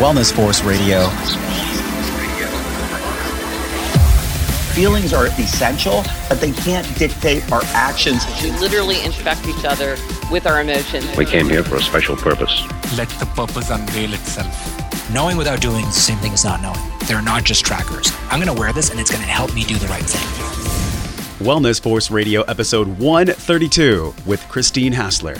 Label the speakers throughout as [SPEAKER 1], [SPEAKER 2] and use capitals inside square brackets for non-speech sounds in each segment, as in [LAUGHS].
[SPEAKER 1] Wellness Force Radio.
[SPEAKER 2] Feelings are essential, but they can't dictate our actions.
[SPEAKER 3] We literally infect each other with our emotions.
[SPEAKER 4] We came here for a special purpose.
[SPEAKER 5] Let the purpose unveil itself.
[SPEAKER 1] Knowing without doing is the same thing as not knowing. They're not just trackers. I'm going to wear this and it's going to help me do the right thing.
[SPEAKER 6] Wellness Force Radio, episode 132 with Christine Hassler.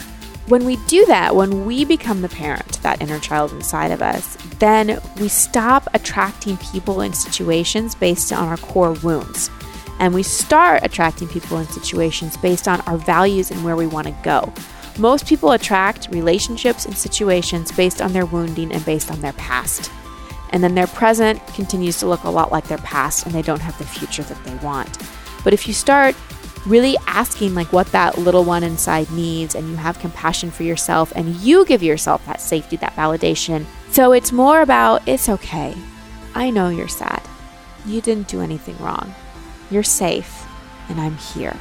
[SPEAKER 7] When we do that, when we become the parent, to that inner child inside of us, then we stop attracting people and situations based on our core wounds. And we start attracting people and situations based on our values and where we want to go. Most people attract relationships and situations based on their wounding and based on their past. And then their present continues to look a lot like their past and they don't have the future that they want. But if you start really asking like what that little one inside needs and you have compassion for yourself and you give yourself that safety, that validation. So it's more about it's okay. I know you're sad. You didn't do anything wrong. You're safe and I'm here.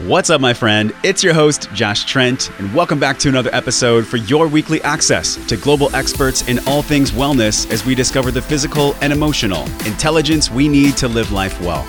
[SPEAKER 6] What's up, my friend? It's your host, Josh Trent, and welcome back to another episode for your weekly access to global experts in all things wellness as we discover the physical and emotional intelligence we need to live life well.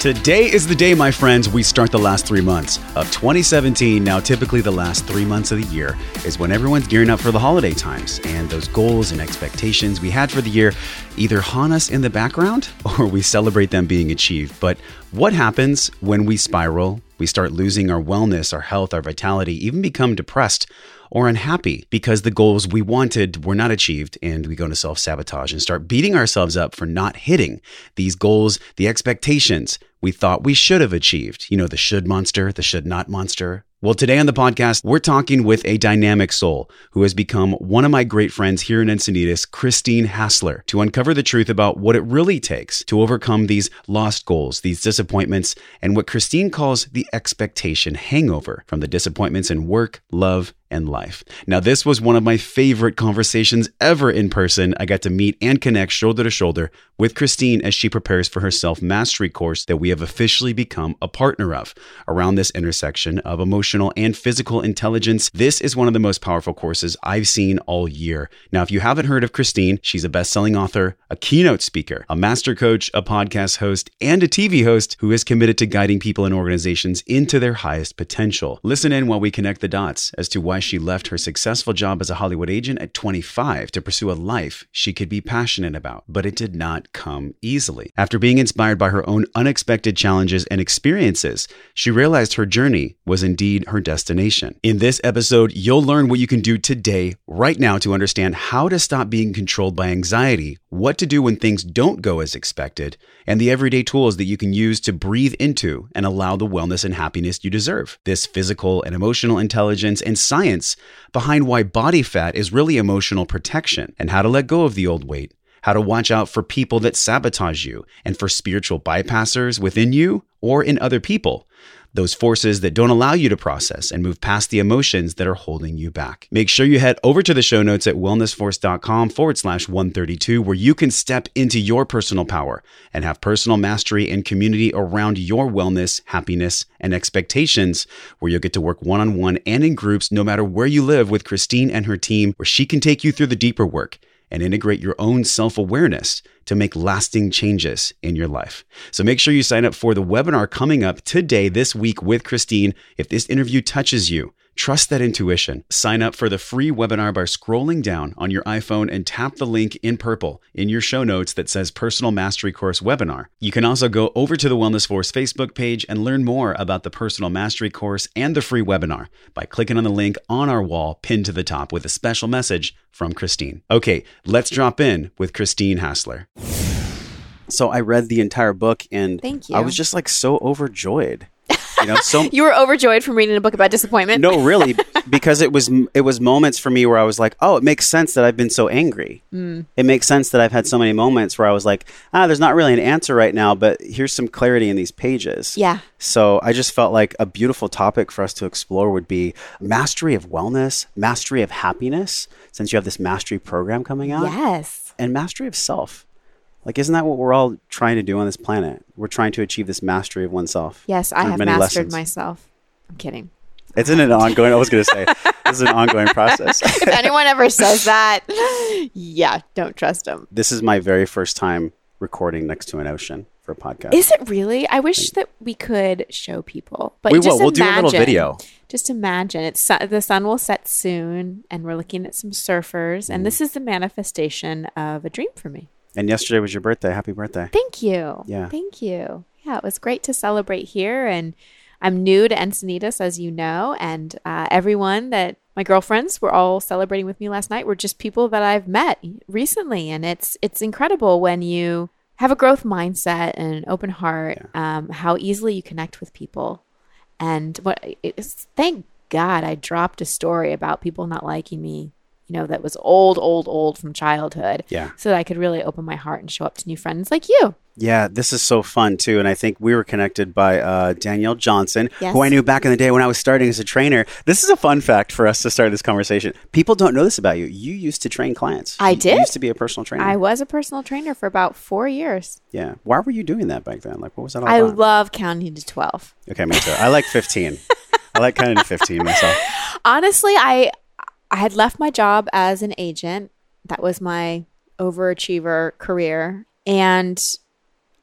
[SPEAKER 6] Today is the day, my friends, we start the last three months of 2017. Now, typically, the last three months of the year is when everyone's gearing up for the holiday times, and those goals and expectations we had for the year either haunt us in the background [LAUGHS] or we celebrate them being achieved. But what happens when we spiral? We start losing our wellness, our health, our vitality, even become depressed or unhappy because the goals we wanted were not achieved and we go into self sabotage and start beating ourselves up for not hitting these goals, the expectations we thought we should have achieved. You know, the should monster, the should not monster. Well, today on the podcast, we're talking with a dynamic soul who has become one of my great friends here in Encinitas, Christine Hassler, to uncover the truth about what it really takes to overcome these lost goals, these disappointments, and what Christine calls the expectation hangover from the disappointments in work, love, and life. Now, this was one of my favorite conversations ever in person. I got to meet and connect shoulder to shoulder with Christine as she prepares for her self mastery course that we have officially become a partner of around this intersection of emotional and physical intelligence. This is one of the most powerful courses I've seen all year. Now, if you haven't heard of Christine, she's a best selling author, a keynote speaker, a master coach, a podcast host, and a TV host who is committed to guiding people and organizations into their highest potential. Listen in while we connect the dots as to why she left her successful job as a Hollywood agent at 25 to pursue a life she could be passionate about, but it did not come easily. After being inspired by her own unexpected challenges and experiences, she realized her journey was indeed her destination. In this episode, you'll learn what you can do today, right now, to understand how to stop being controlled by anxiety, what to do when things don't go as expected, and the everyday tools that you can use to breathe into and allow the wellness and happiness you deserve. This physical and emotional intelligence and science behind why body fat is really emotional protection and how to let go of the old weight, how to watch out for people that sabotage you and for spiritual bypassers within you or in other people those forces that don't allow you to process and move past the emotions that are holding you back. Make sure you head over to the show notes at wellnessforce.com forward slash 132, where you can step into your personal power and have personal mastery and community around your wellness, happiness, and expectations, where you'll get to work one on one and in groups no matter where you live with Christine and her team, where she can take you through the deeper work and integrate your own self awareness to make lasting changes in your life. So make sure you sign up for the webinar coming up today, this week with Christine. If this interview touches you, Trust that intuition. Sign up for the free webinar by scrolling down on your iPhone and tap the link in purple in your show notes that says Personal Mastery Course Webinar. You can also go over to the Wellness Force Facebook page and learn more about the Personal Mastery Course and the free webinar by clicking on the link on our wall pinned to the top with a special message from Christine. Okay, let's drop in with Christine Hassler. So I read the entire book and
[SPEAKER 7] Thank you.
[SPEAKER 6] I was just like so overjoyed. You know, so
[SPEAKER 7] You were overjoyed from reading a book about disappointment.
[SPEAKER 6] no, really, [LAUGHS] because it was it was moments for me where I was like, oh, it makes sense that I've been so angry. It makes sense that I've had so many moments where I was like, ah, there's not really an answer right now, but here's some clarity in these pages.
[SPEAKER 7] Yeah.
[SPEAKER 6] So I just felt like a beautiful topic for us to explore would be mastery of wellness, mastery of happiness, since you have this mastery program coming out,
[SPEAKER 7] Yes.
[SPEAKER 6] and mastery of self. Like, isn't that what we're all trying to do on this planet? We're trying to achieve this mastery of oneself.
[SPEAKER 7] Yes, I have mastered
[SPEAKER 6] lessons.
[SPEAKER 7] myself. I'm kidding.
[SPEAKER 6] Isn't it ongoing? I was going to say, this is an ongoing [LAUGHS] process.
[SPEAKER 7] if anyone ever says that, yeah, don't trust them.
[SPEAKER 6] this is my very first time recording next to an ocean for a podcast.
[SPEAKER 7] Is it really? I wish that we could show people. But
[SPEAKER 6] we will.
[SPEAKER 7] just
[SPEAKER 6] We'll do a little
[SPEAKER 7] imagine-
[SPEAKER 6] video.
[SPEAKER 7] Just imagine it's the sun will set soon, and we're looking at some surfers,
[SPEAKER 6] Mm.
[SPEAKER 7] and this is the manifestation of a dream for me.
[SPEAKER 6] And yesterday was your birthday. Happy birthday.
[SPEAKER 7] Thank you.
[SPEAKER 6] Yeah.
[SPEAKER 7] Thank you. Yeah, it was great to celebrate here. And I'm new to Encinitas, as you know. And uh, everyone that my girlfriends were all celebrating with me last night were just people that I've met recently. And it's it's incredible when you have a growth mindset and an open heart, um, how easily you connect with people. And what it's, thank God I dropped a story about people not liking me, you know, that was old, old, old from childhood.
[SPEAKER 6] Yeah.
[SPEAKER 7] So that I could really open my heart and show up to new friends like you.
[SPEAKER 6] Yeah, this is so fun too. And I think we were connected by uh, Danielle Johnson,
[SPEAKER 7] Yes.
[SPEAKER 6] who I knew back in the day when I was starting as a trainer. This is a fun fact for us to start this conversation. People don't know this about you. You used to train clients.
[SPEAKER 7] I
[SPEAKER 6] You-
[SPEAKER 7] did.
[SPEAKER 6] You used to be a personal trainer.
[SPEAKER 7] I was a personal trainer for about four years.
[SPEAKER 6] yeah. Why were you doing that back then? Like, what was that all about?
[SPEAKER 7] I
[SPEAKER 6] about?
[SPEAKER 7] love counting to 12.
[SPEAKER 6] okay, me too. I like 15. [LAUGHS] I like counting to 15 myself.
[SPEAKER 7] Honestly, I I had left my job as an agent. That was my overachiever career. And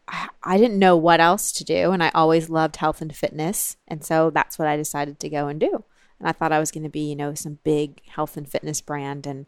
[SPEAKER 7] I, I didn't know what else to do. And I always loved health and fitness. And so that's what I decided to go and do. And I thought I was going to be, you know, some big health and fitness brand. And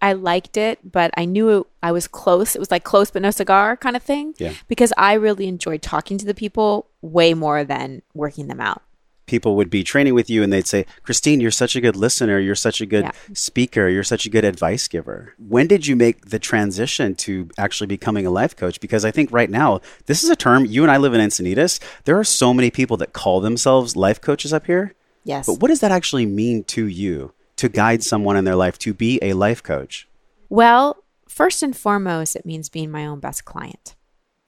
[SPEAKER 7] I liked it, but I knew I was close. It was like close but no cigar kind of thing.
[SPEAKER 6] Yeah.
[SPEAKER 7] Because I really enjoyed talking to the people way more than working them out.
[SPEAKER 6] People would be training with you and they'd say, Christine, you're such a good listener. You're such a good
[SPEAKER 7] Yeah.
[SPEAKER 6] speaker. You're such a good advice giver. When did you make the transition to actually becoming a life coach? Because I think right now, this is a term, you and I live in Encinitas. There are so many people that call themselves life coaches up here.
[SPEAKER 7] Yes.
[SPEAKER 6] But what does that actually mean to you to guide someone in their life to be a life coach?
[SPEAKER 7] Well, first and foremost, it means being my own best client.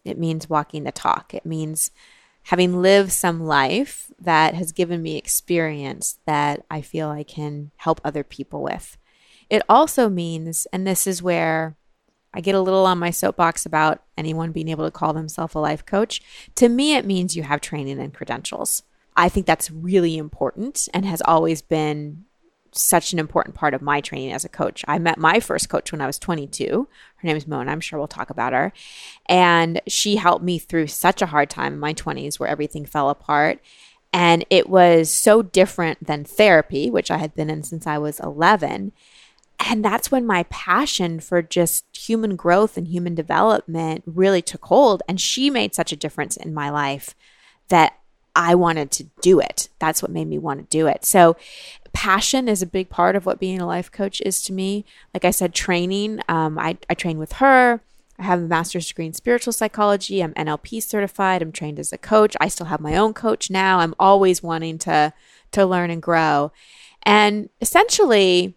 [SPEAKER 7] It means walking the talk. It means having lived some life that has given me experience that I feel I can help other people with. It also means, and this is where I get a little on my soapbox about anyone being able to call themselves a life coach. To me, it means you have training and credentials. I think that's really important and has always been such an important part of my training as a coach. I met my first coach when I was 22. Her name is Mona. I'm sure we'll talk about her. And she helped me through such a hard time in my 20s where everything fell apart. And it was so different than therapy, which I had been in since I was 11. And that's when my passion for just human growth and human development really took hold. And she made such a difference in my life that I wanted to do it. That's what made me want to do it. So, passion is a big part of what being a life coach is to me. Like I said, training. Um, I, I train with her. I have a master's degree in spiritual psychology. I'm NLP certified. I'm trained as a coach. I still have my own coach now. I'm always wanting to to learn and grow. And essentially,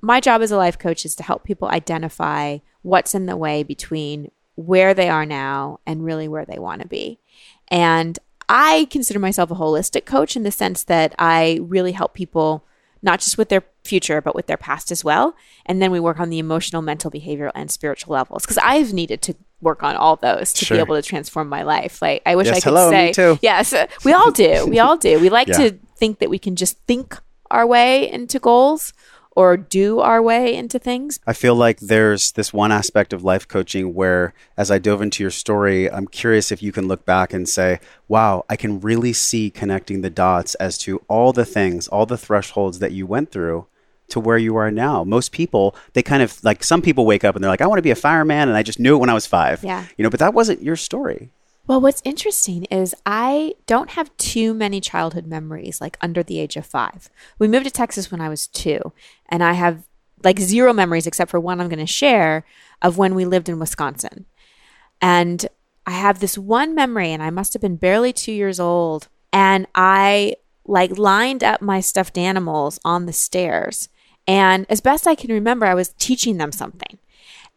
[SPEAKER 7] my job as a life coach is to help people identify what's in the way between where they are now and really where they want to be. And I consider myself a holistic coach in the sense that I really help people not just with their future, but with their past as well. And then we work on the emotional, mental, behavioral, and spiritual levels because I've needed to work on all those to
[SPEAKER 6] Sure.
[SPEAKER 7] be able to transform my life. Like I wish
[SPEAKER 6] Yes,
[SPEAKER 7] I could
[SPEAKER 6] hello, me
[SPEAKER 7] say,
[SPEAKER 6] too.
[SPEAKER 7] yes, we all do. We all do. We like [LAUGHS]
[SPEAKER 6] Yeah.
[SPEAKER 7] to think that we can just think our way into goals or do our way into things.
[SPEAKER 6] I feel like there's this one aspect of life coaching where, as I dove into your story, I'm curious if you can look back and say, wow, I can really see connecting the dots as to all the things, all the thresholds that you went through to where you are now. Most people, they kind of like some people wake up and they're like, I want to be a fireman. And I just knew it when I was five.
[SPEAKER 7] Yeah.
[SPEAKER 6] You know, but that wasn't your story.
[SPEAKER 7] Well, what's interesting is I don't have too many childhood memories like under the age of five. We moved to Texas when I was two, and I have like zero memories except for one I'm going to share of when we lived in Wisconsin. And I have this one memory, and I must have been barely two years old, and I like lined up my stuffed animals on the stairs. And as best I can remember, I was teaching them something.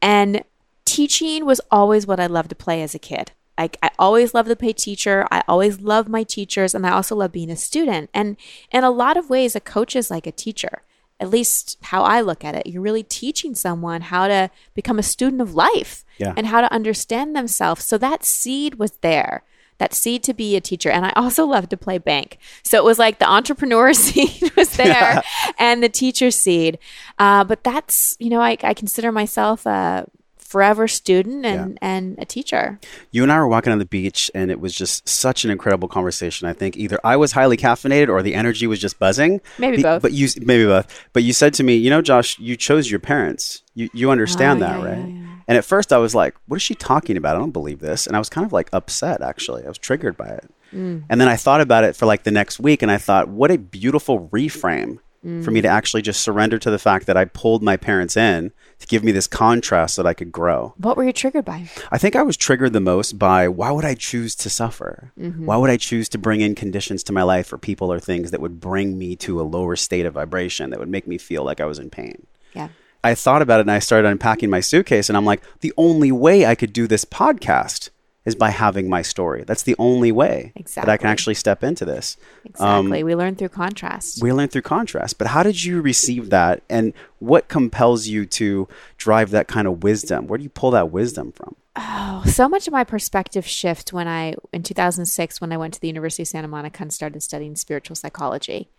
[SPEAKER 7] And teaching was always what I loved to play as a kid. Like I always love to play teacher. I always love my teachers and I also love being a student. And in a lot of ways a coach is like a teacher. At least how I look at it. You're really teaching someone how to become a student of life
[SPEAKER 6] Yeah.
[SPEAKER 7] and how to understand themselves. So that seed was there. that seed to be a teacher. And I also [LAUGHS] love to play bank. So it was like the entrepreneur [LAUGHS] seed was there and the teacher seed. Uh, but that's, you know, I, I consider myself a forever student and, and a teacher.
[SPEAKER 6] You and I were walking on the beach, and it was just such an incredible conversation. I think either I was highly caffeinated or the energy was just buzzing.
[SPEAKER 7] Maybe
[SPEAKER 6] Be-
[SPEAKER 7] both.
[SPEAKER 6] But you, maybe both. But you said to me, you know, Josh, you chose your parents. You you understand
[SPEAKER 7] Oh,
[SPEAKER 6] that,
[SPEAKER 7] yeah,
[SPEAKER 6] right?
[SPEAKER 7] yeah, yeah.
[SPEAKER 6] And at first, I was like, "What is she talking about? I don't believe this." And I was kind of like upset. Actually, I was triggered by it.
[SPEAKER 7] Mm.
[SPEAKER 6] And then I thought about it for like the next week, and I thought, "What a beautiful reframe." For
[SPEAKER 7] Mm.
[SPEAKER 6] me to actually just surrender to the fact that I pulled my parents in to give me this contrast so that I could grow.
[SPEAKER 7] What were you triggered by?
[SPEAKER 6] I think I was triggered the most by why would I choose to suffer? Mm-hmm. Why would I choose to bring in conditions to my life or people or things that would bring me to a lower state of vibration that would make me feel like I was in pain?
[SPEAKER 7] Yeah.
[SPEAKER 6] I thought about it and I started unpacking my suitcase and I'm like, the only way I could do this podcast is by having my story. That's the only way that I can actually step into this.
[SPEAKER 7] Um, exactly. we learn through contrast.
[SPEAKER 6] We learn through contrast. But how did you receive that? And what compels you to drive that kind of wisdom? Where do you pull that wisdom from?
[SPEAKER 7] Oh, so much of my perspective shift when I, in 2006, when I went to the University of Santa Monica and started studying spiritual psychology.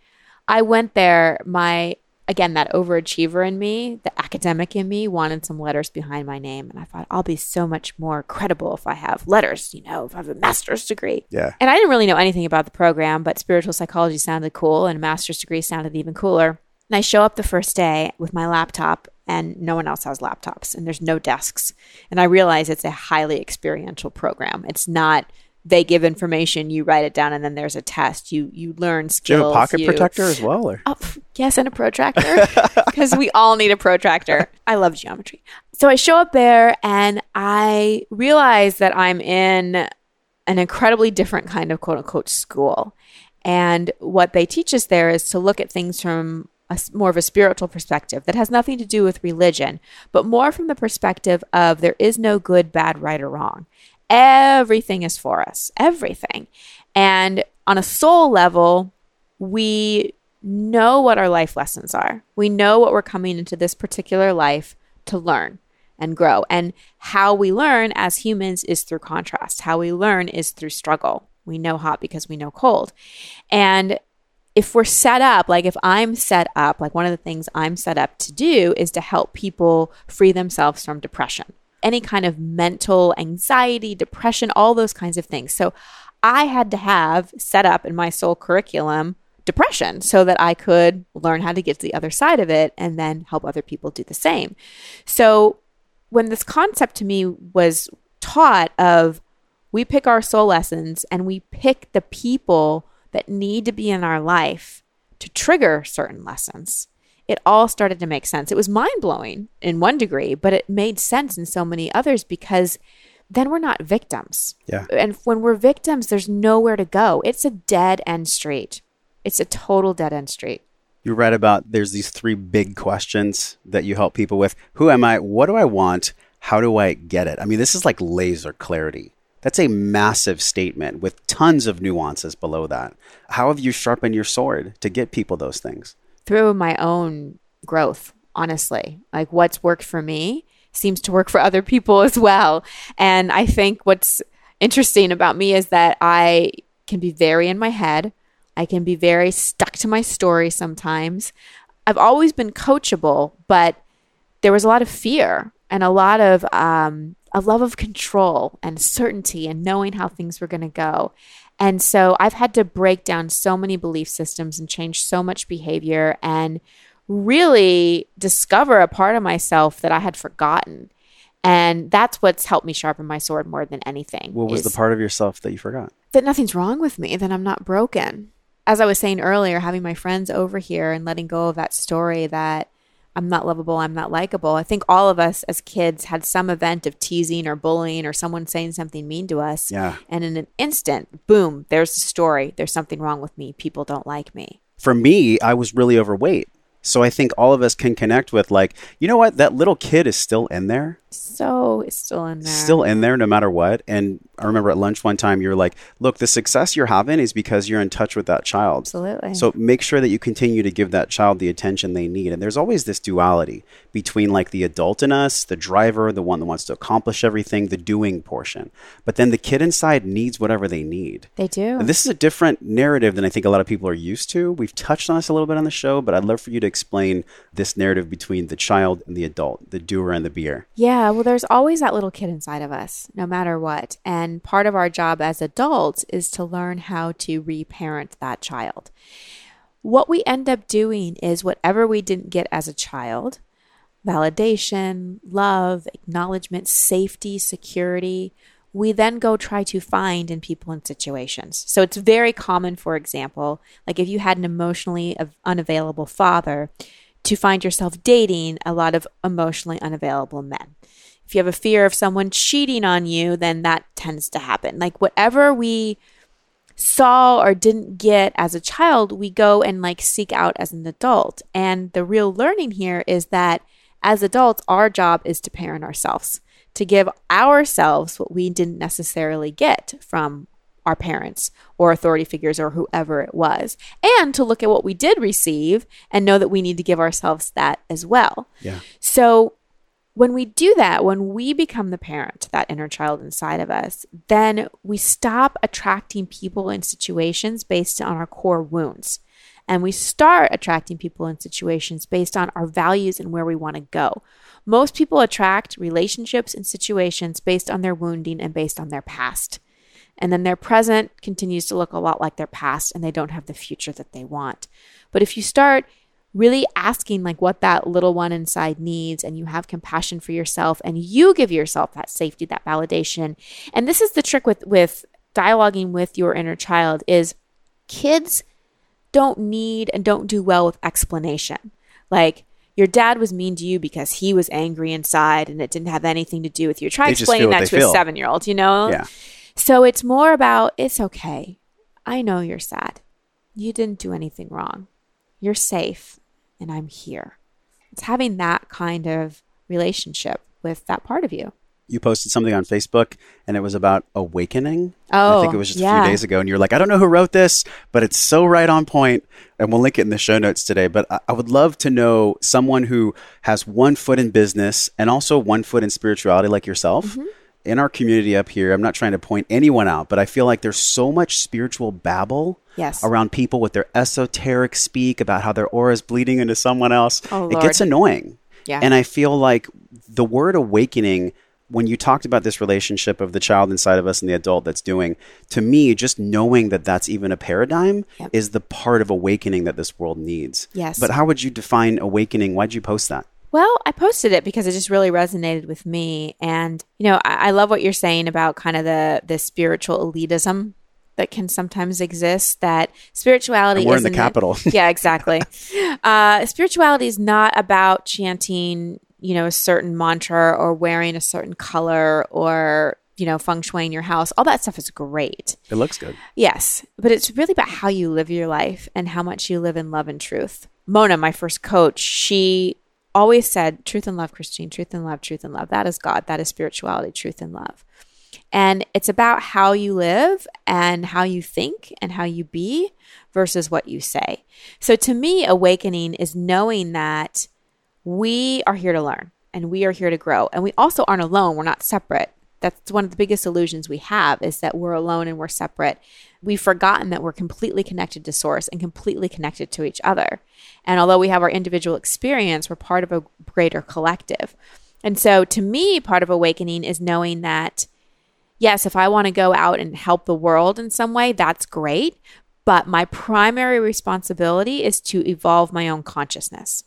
[SPEAKER 7] I went there, my, again, that overachiever in me, the academic in me wanted some letters behind my name. And I thought, I'll be so much more credible if I have letters, you know, if I have a master's degree.
[SPEAKER 6] Yeah.
[SPEAKER 7] And I didn't really know anything about the program, but spiritual psychology sounded cool and a master's degree sounded even cooler. And I show up the first day with my laptop and no one else has laptops and there's no desks. And I realize it's a highly experiential program. It's not they give information, you write it down, and then there's a test. You you learn
[SPEAKER 6] Do
[SPEAKER 7] skills.
[SPEAKER 6] you have a pocket
[SPEAKER 7] you-
[SPEAKER 6] protector as well? Or?
[SPEAKER 7] Oh, yes, and a protractor [LAUGHS] because we all need a protractor. I love geometry. So I show up there and I realize that I'm in an incredibly different kind of quote unquote school. And what they teach us there is to look at things from a more of a spiritual perspective that has nothing to do with religion, but more from the perspective of there is no good, bad, right, or wrong. Everything is for us, everything. And on a soul level, we know what our life lessons are. We know what we're coming into this particular life to learn and grow. And how we learn as humans is through contrast. How we learn is through struggle. We know hot because we know cold. And if we're set up, like if I'm set up, like one of the things I'm set up to do is to help people free themselves from depression, any kind of mental anxiety, depression, all those kinds of things. So I had to have set up in my soul curriculum depression so that I could learn how to get to the other side of it and then help other people do the same. So when this concept to me was taught of we pick our soul lessons and we pick the people that need to be in our life to trigger certain lessons it all started to make sense it was mind-blowing in one degree but it made sense in so many others because then we're not victims
[SPEAKER 6] Yeah.
[SPEAKER 7] and when we're victims there's nowhere to go it's a dead end street it's a total dead end street
[SPEAKER 6] You read about there's these three big questions that you help people with. Who am I? What do I want? How do I get it? I mean, this is like laser clarity. That's a massive statement with tons of nuances below that. How have you sharpened your sword to get people those things?
[SPEAKER 7] Through my own growth, honestly. Like what's worked for me seems to work for other people as well. And I think what's interesting about me is that I can be very in my head. I can be very stuck to my story sometimes. I've always been coachable, but there was a lot of fear and a lot of um, a love of control and certainty and knowing how things were going to go. And so I've had to break down so many belief systems and change so much behavior and really discover a part of myself that I had forgotten. And that's what's helped me sharpen my sword more than anything.
[SPEAKER 6] What was the part of yourself that you forgot?
[SPEAKER 7] that nothing's wrong with me, that I'm not broken. As I was saying earlier, having my friends over here and letting go of that story that I'm not lovable, I'm not likable. I think all of us as kids had some event of teasing or bullying or someone saying something mean to us.
[SPEAKER 6] Yeah.
[SPEAKER 7] And in an instant, boom, there's the story. There's something wrong with me. People don't like me.
[SPEAKER 6] For me, I was really overweight. So I think all of us can connect with like, you know what, that little kid is still in there.
[SPEAKER 7] So it's still in there.
[SPEAKER 6] Still in there no matter what. And I remember at lunch one time you were like, look, the success you're having is because you're in touch with that child.
[SPEAKER 7] Absolutely.
[SPEAKER 6] So make sure that you continue to give that child the attention they need. And there's always this duality between like the adult in us, the driver, the one that wants to accomplish everything, the doing portion. But then the kid inside needs whatever they need.
[SPEAKER 7] They do.
[SPEAKER 6] And this is a different narrative than I think a lot of people are used to. We've touched on this a little bit on the show, but I'd love for you to explain this narrative between the child and the adult, the doer and the beer.
[SPEAKER 7] Yeah, well, there's always that little kid inside of us, no matter what. And part of our job as adults is to learn how to reparent that child. What we end up doing is whatever we didn't get as a child validation, love, acknowledgement, safety, security we then go try to find in people and situations. So it's very common, for example, like if you had an emotionally unavailable father, to find yourself dating a lot of emotionally unavailable men. If you have a fear of someone cheating on you, then that tends to happen. Like whatever we saw or didn't get as a child, we go and like seek out as an adult. And the real learning here is that as adults, our job is to parent ourselves, to give ourselves what we didn't necessarily get from our parents or authority figures or whoever it was, and to look at what we did receive and know that we need to give ourselves that as well.
[SPEAKER 6] Yeah.
[SPEAKER 7] So when we do that, when we become the parent, that inner child inside of us, then we stop attracting people and situations based on our core wounds. And we start attracting people and situations based on our values and where we want to go. Most people attract relationships and situations based on their wounding and based on their past. And then their present continues to look a lot like their past and they don't have the future that they want. But if you start really asking like what that little one inside needs and you have compassion for yourself and you give yourself that safety that validation and this is the trick with with dialoguing with your inner child is kids don't need and don't do well with explanation like your dad was mean to you because he was angry inside and it didn't have anything to do with you try
[SPEAKER 6] They
[SPEAKER 7] explaining that to
[SPEAKER 6] feel.
[SPEAKER 7] a seven year old you know
[SPEAKER 6] Yeah.
[SPEAKER 7] so it's more about it's okay i know you're sad you didn't do anything wrong you're safe and I'm here. It's having that kind of relationship with that part of you.
[SPEAKER 6] You posted something on Facebook and it was about awakening.
[SPEAKER 7] Oh,
[SPEAKER 6] I think it was just a few days ago. And you're like, I don't know who wrote this, but it's so right on point. And we'll link it in the show notes today. But I, I would love to know someone who has one foot in business and also one foot in spirituality, like yourself.
[SPEAKER 7] Mm-hmm.
[SPEAKER 6] In our community up here, I'm not trying to point anyone out, but I feel like there's so much spiritual babble
[SPEAKER 7] Yes.
[SPEAKER 6] around people with their esoteric speak about how their aura is bleeding into someone else.
[SPEAKER 7] Oh,
[SPEAKER 6] it
[SPEAKER 7] Lord.
[SPEAKER 6] gets annoying.
[SPEAKER 7] Yeah.
[SPEAKER 6] And I feel like the word awakening, when you talked about this relationship of the child inside of us and the adult that's doing, to me, just knowing that that's even a paradigm
[SPEAKER 7] Yep.
[SPEAKER 6] is the part of awakening that this world needs.
[SPEAKER 7] Yes.
[SPEAKER 6] But how would you define awakening? Why'd you post that?
[SPEAKER 7] Well, I posted it because it just really resonated with me. And, you know, I, I love what you're saying about kind of the, the spiritual elitism that can sometimes exist, that spirituality
[SPEAKER 6] And we're in the capital.
[SPEAKER 7] yeah, exactly. [LAUGHS] uh, spirituality is not about chanting, you know, a certain mantra or wearing a certain color or, you know, feng shui in your house. All that stuff is great.
[SPEAKER 6] It looks good.
[SPEAKER 7] Yes, but it's really about how you live your life and how much you live in love and truth. Mona, my first coach, she always said, Truth and love, Christine, truth and love, truth and love. That is God. That is spirituality, truth and love. And it's about how you live and how you think and how you be versus what you say. So to me, awakening is knowing that we are here to learn and we are here to grow. And we also aren't alone. We're not separate. That's one of the biggest illusions we have is that we're alone and we're separate. We've forgotten that we're completely connected to source and completely connected to each other. And although we have our individual experience, we're part of a greater collective. And so to me, part of awakening is knowing that yes, if I want to go out and help the world in some way, that's great. But my primary responsibility is to evolve my own consciousness,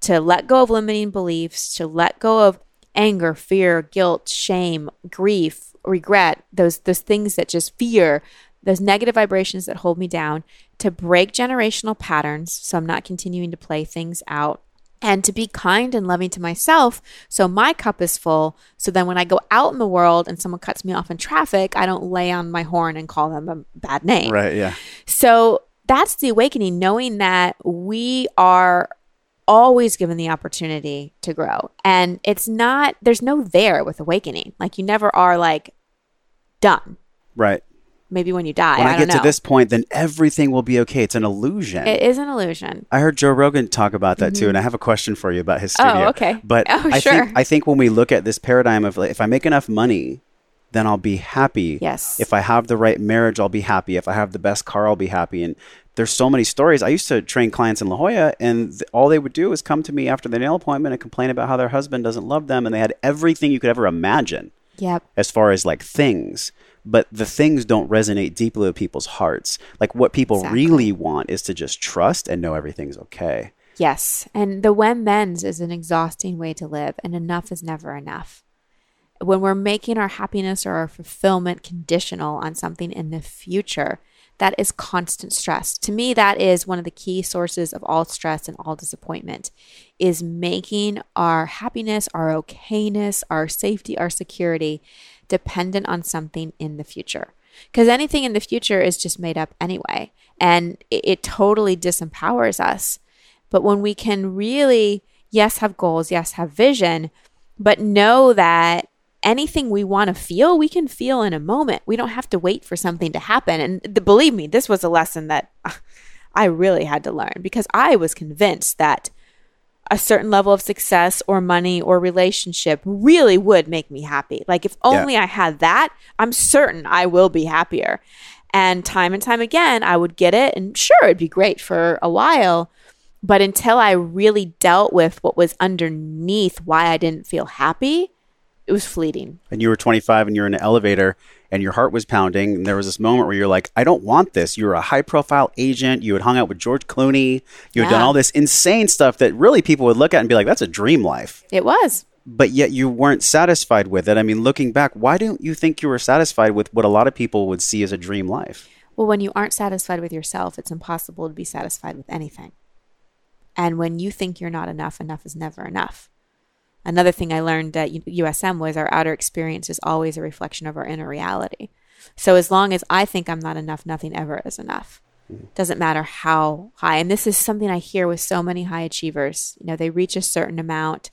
[SPEAKER 7] to let go of limiting beliefs, to let go of anger, fear, guilt, shame, grief, regret, those those things that just fear, those negative vibrations that hold me down, to break generational patterns so I'm not continuing to play things out and to be kind and loving to myself so my cup is full so then when i go out in the world and someone cuts me off in traffic i don't lay on my horn and call them a bad name
[SPEAKER 6] Right. Yeah.
[SPEAKER 7] so that's the awakening knowing that we are always given the opportunity to grow. And it's not, there's no there with awakening. Like you never are like done.
[SPEAKER 6] Right.
[SPEAKER 7] Maybe when you die.
[SPEAKER 6] When I,
[SPEAKER 7] I,
[SPEAKER 6] get
[SPEAKER 7] don't
[SPEAKER 6] to
[SPEAKER 7] know.
[SPEAKER 6] this point, then everything will be okay. It's an illusion.
[SPEAKER 7] it is an illusion.
[SPEAKER 6] I heard Joe Rogan talk about that too, and I have a question for you about his
[SPEAKER 7] Mm-hmm. Oh, okay.
[SPEAKER 6] But
[SPEAKER 7] Oh,
[SPEAKER 6] I
[SPEAKER 7] sure.
[SPEAKER 6] think I think when we look at this paradigm of like, if I make enough money, then I'll be happy.
[SPEAKER 7] Yes.
[SPEAKER 6] If I have the right marriage, I'll be happy. If I have the best car, I'll be happy. And there's so many stories. I used to train clients in La Jolla, and th- all they would do is come to me after the nail appointment and complain about how their husband doesn't love them, and they had everything you could ever imagine
[SPEAKER 7] Yep.
[SPEAKER 6] as far as like things but the things don't resonate deeply with people's hearts like what people
[SPEAKER 7] Exactly.
[SPEAKER 6] really want is to just trust and know everything's okay
[SPEAKER 7] Yes. And the when thens is an exhausting way to live, and enough is never enough. When we're making our happiness or our fulfillment conditional on something in the future, that is constant stress. To me, that is one of the key sources of all stress and all disappointment is making our happiness, our okayness, our safety, our security dependent on something in the future. Because anything in the future is just made up anyway. And it, it totally disempowers us. But when we can really, yes, have goals, yes, have vision, but know that anything we want to feel, we can feel in a moment. We don't have to wait for something to happen. And th- believe me, this was a lesson that [LAUGHS] I really had to learn because I was convinced that a certain level of success or money or relationship really would make me happy. Like if only I had that, I'm certain I will be happier. And time and time again, I would get it and sure, it'd be great for a while. But until I really dealt with what was underneath why I didn't feel happy, it was fleeting.
[SPEAKER 6] and you were 25 and you're in an elevator and your heart was pounding and there was this moment where you're like i don't want this you were a high profile agent you had hung out with george clooney you had done all this insane stuff that really people would look at and be like that's a dream life
[SPEAKER 7] It was.
[SPEAKER 6] but yet you weren't satisfied with it i mean looking back why don't you think you were satisfied with what a lot of people would see as a dream life
[SPEAKER 7] Well, when you aren't satisfied with yourself, it's impossible to be satisfied with anything. And when you think you're not enough, enough is never enough. Another thing I learned at USM was our outer experience is always a reflection of our inner reality. So as long as I think I'm not enough, nothing ever is enough. Hmm. Doesn't matter how high. And this is something I hear with so many high achievers. You know, they reach a certain amount,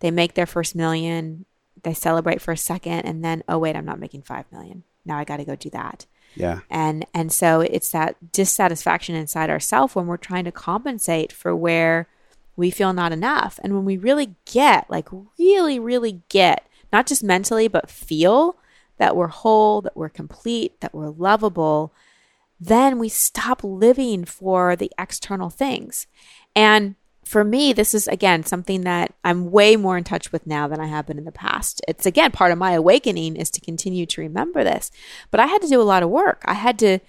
[SPEAKER 7] they make their first million, they celebrate for a second, and then, oh, wait, I'm not making five million. Now I got to go do that
[SPEAKER 6] yeah
[SPEAKER 7] and and so it's that dissatisfaction inside ourselves when we're trying to compensate for where we feel not enough and when we really get like really really get not just mentally but feel that we're whole that we're complete that we're lovable then we stop living for the external things and for me, this is again something that I'm way more in touch with now than I have been in the past. It's again part of my awakening is to continue to remember this. But I had to do a lot of work. I had to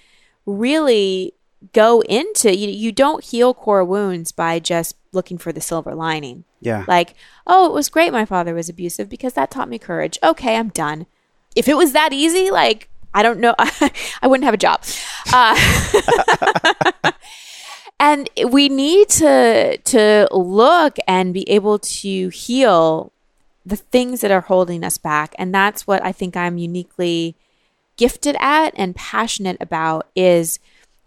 [SPEAKER 7] really go into you, you don't heal core wounds by just looking for the silver lining.
[SPEAKER 6] yeah
[SPEAKER 7] Like, oh, it was great my father was abusive because that taught me courage. Okay, I'm done. If it was that easy, like, I don't know, [LAUGHS] I wouldn't have a job. Uh, [LAUGHS] and we need to to look and be able to heal the things that are holding us back and that's what i think i'm uniquely gifted at and passionate about is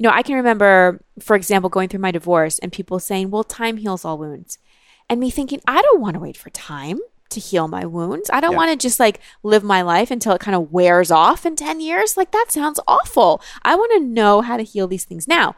[SPEAKER 7] know i can remember for example going through my divorce and people saying well time heals all wounds. And me thinking i don't want to wait for time to heal my wounds. I don't
[SPEAKER 6] Yeah.
[SPEAKER 7] want to just like live my life until it kind of wears off in 10 years. Like that sounds awful. I want to know how to heal these things now.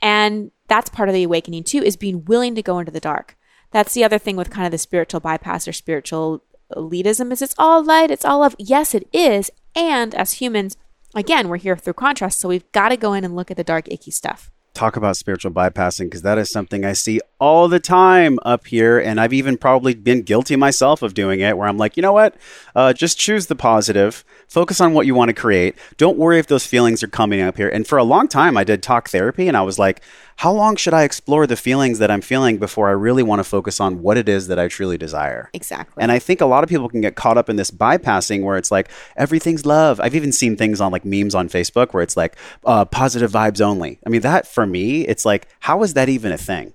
[SPEAKER 7] And that's part of the awakening too is being willing to go into the dark. That's the other thing with kind of the spiritual bypass or spiritual elitism is it's all light it's all love. Yes it is. And as humans again we're here through contrast so we've got to go in and look at the dark icky stuff
[SPEAKER 6] talk about spiritual bypassing because that is something I see all the time up here. And I've even probably been guilty myself of doing it where I'm like, you know what? Uh, just choose the positive, focus on what you want to create. Don't worry if those feelings are coming up here. And for a long time, I did talk therapy and I was like, how long should I explore the feelings that I'm feeling before I really want to focus on what it is that I truly desire?
[SPEAKER 7] exactly
[SPEAKER 6] And I think a lot of people can get caught up in this bypassing where it's like everything's love. I've even seen things on like memes on Facebook where it's like uh, positive vibes only. I mean, that for me, it's like, how is that even a thing?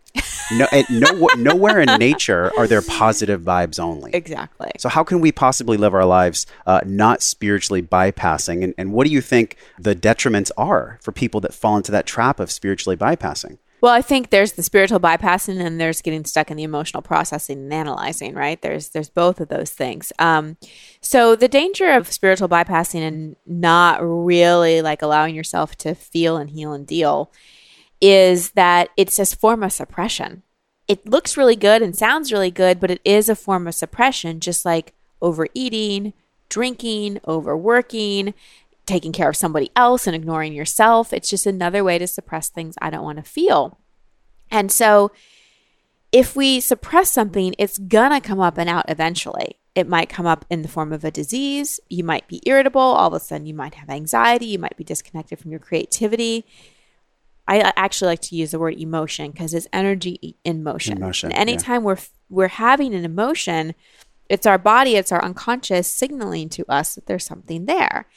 [SPEAKER 6] No, no, nowhere in nature are there positive vibes only.
[SPEAKER 7] exactly
[SPEAKER 6] So how can we possibly live our lives uh, not spiritually bypassing? And, and what do you think the detriments are for people that fall into that trap of spiritually bypassing?
[SPEAKER 7] Well, I think there's the spiritual bypassing and there's getting stuck in the emotional processing and analyzing, right? There's there's both of those things. Um, so the danger of spiritual bypassing and not really like allowing yourself to feel and heal and deal is that it's a form of suppression. It looks really good and sounds really good, but it is a form of suppression, just like overeating, drinking, overworking, taking care of somebody else and ignoring yourself. It's just another way to suppress things I don't want to feel. And so if we suppress something, it's going to come up and out eventually. It might come up in the form of a disease. You might be irritable. All of a sudden, you might have anxiety. You might be disconnected from your creativity. I actually like to use the word emotion because it's energy in motion.
[SPEAKER 6] Emotion,
[SPEAKER 7] and anytime we're we're having an emotion, it's our body, it's our unconscious signaling to us that there's something there.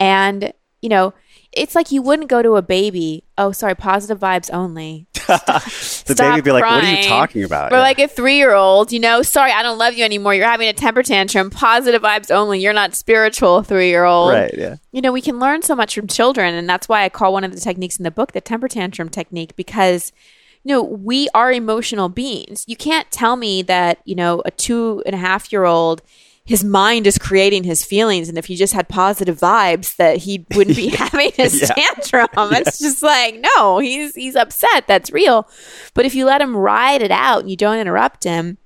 [SPEAKER 7] And, you know, it's like you wouldn't go to a baby, oh, sorry, positive vibes only. [LAUGHS]
[SPEAKER 6] the baby would be like, what are you talking about?
[SPEAKER 7] Or
[SPEAKER 6] Yeah.
[SPEAKER 7] like a three year old, you know, sorry, I don't love you anymore. You're having a temper tantrum. Positive vibes only. You're not spiritual, three year old.
[SPEAKER 6] right, yeah.
[SPEAKER 7] You know, we can learn so much from children. And that's why I call one of the techniques in the book the temper tantrum technique because, you know, we are emotional beings. You can't tell me that, you know, a two and a half year old his mind is creating his feelings. And if he just had positive vibes that he wouldn't be [LAUGHS] having his
[SPEAKER 6] Yeah.
[SPEAKER 7] tantrum. [LAUGHS] It's just like no he's he's upset. That's real. But if you let him ride it out and you don't interrupt him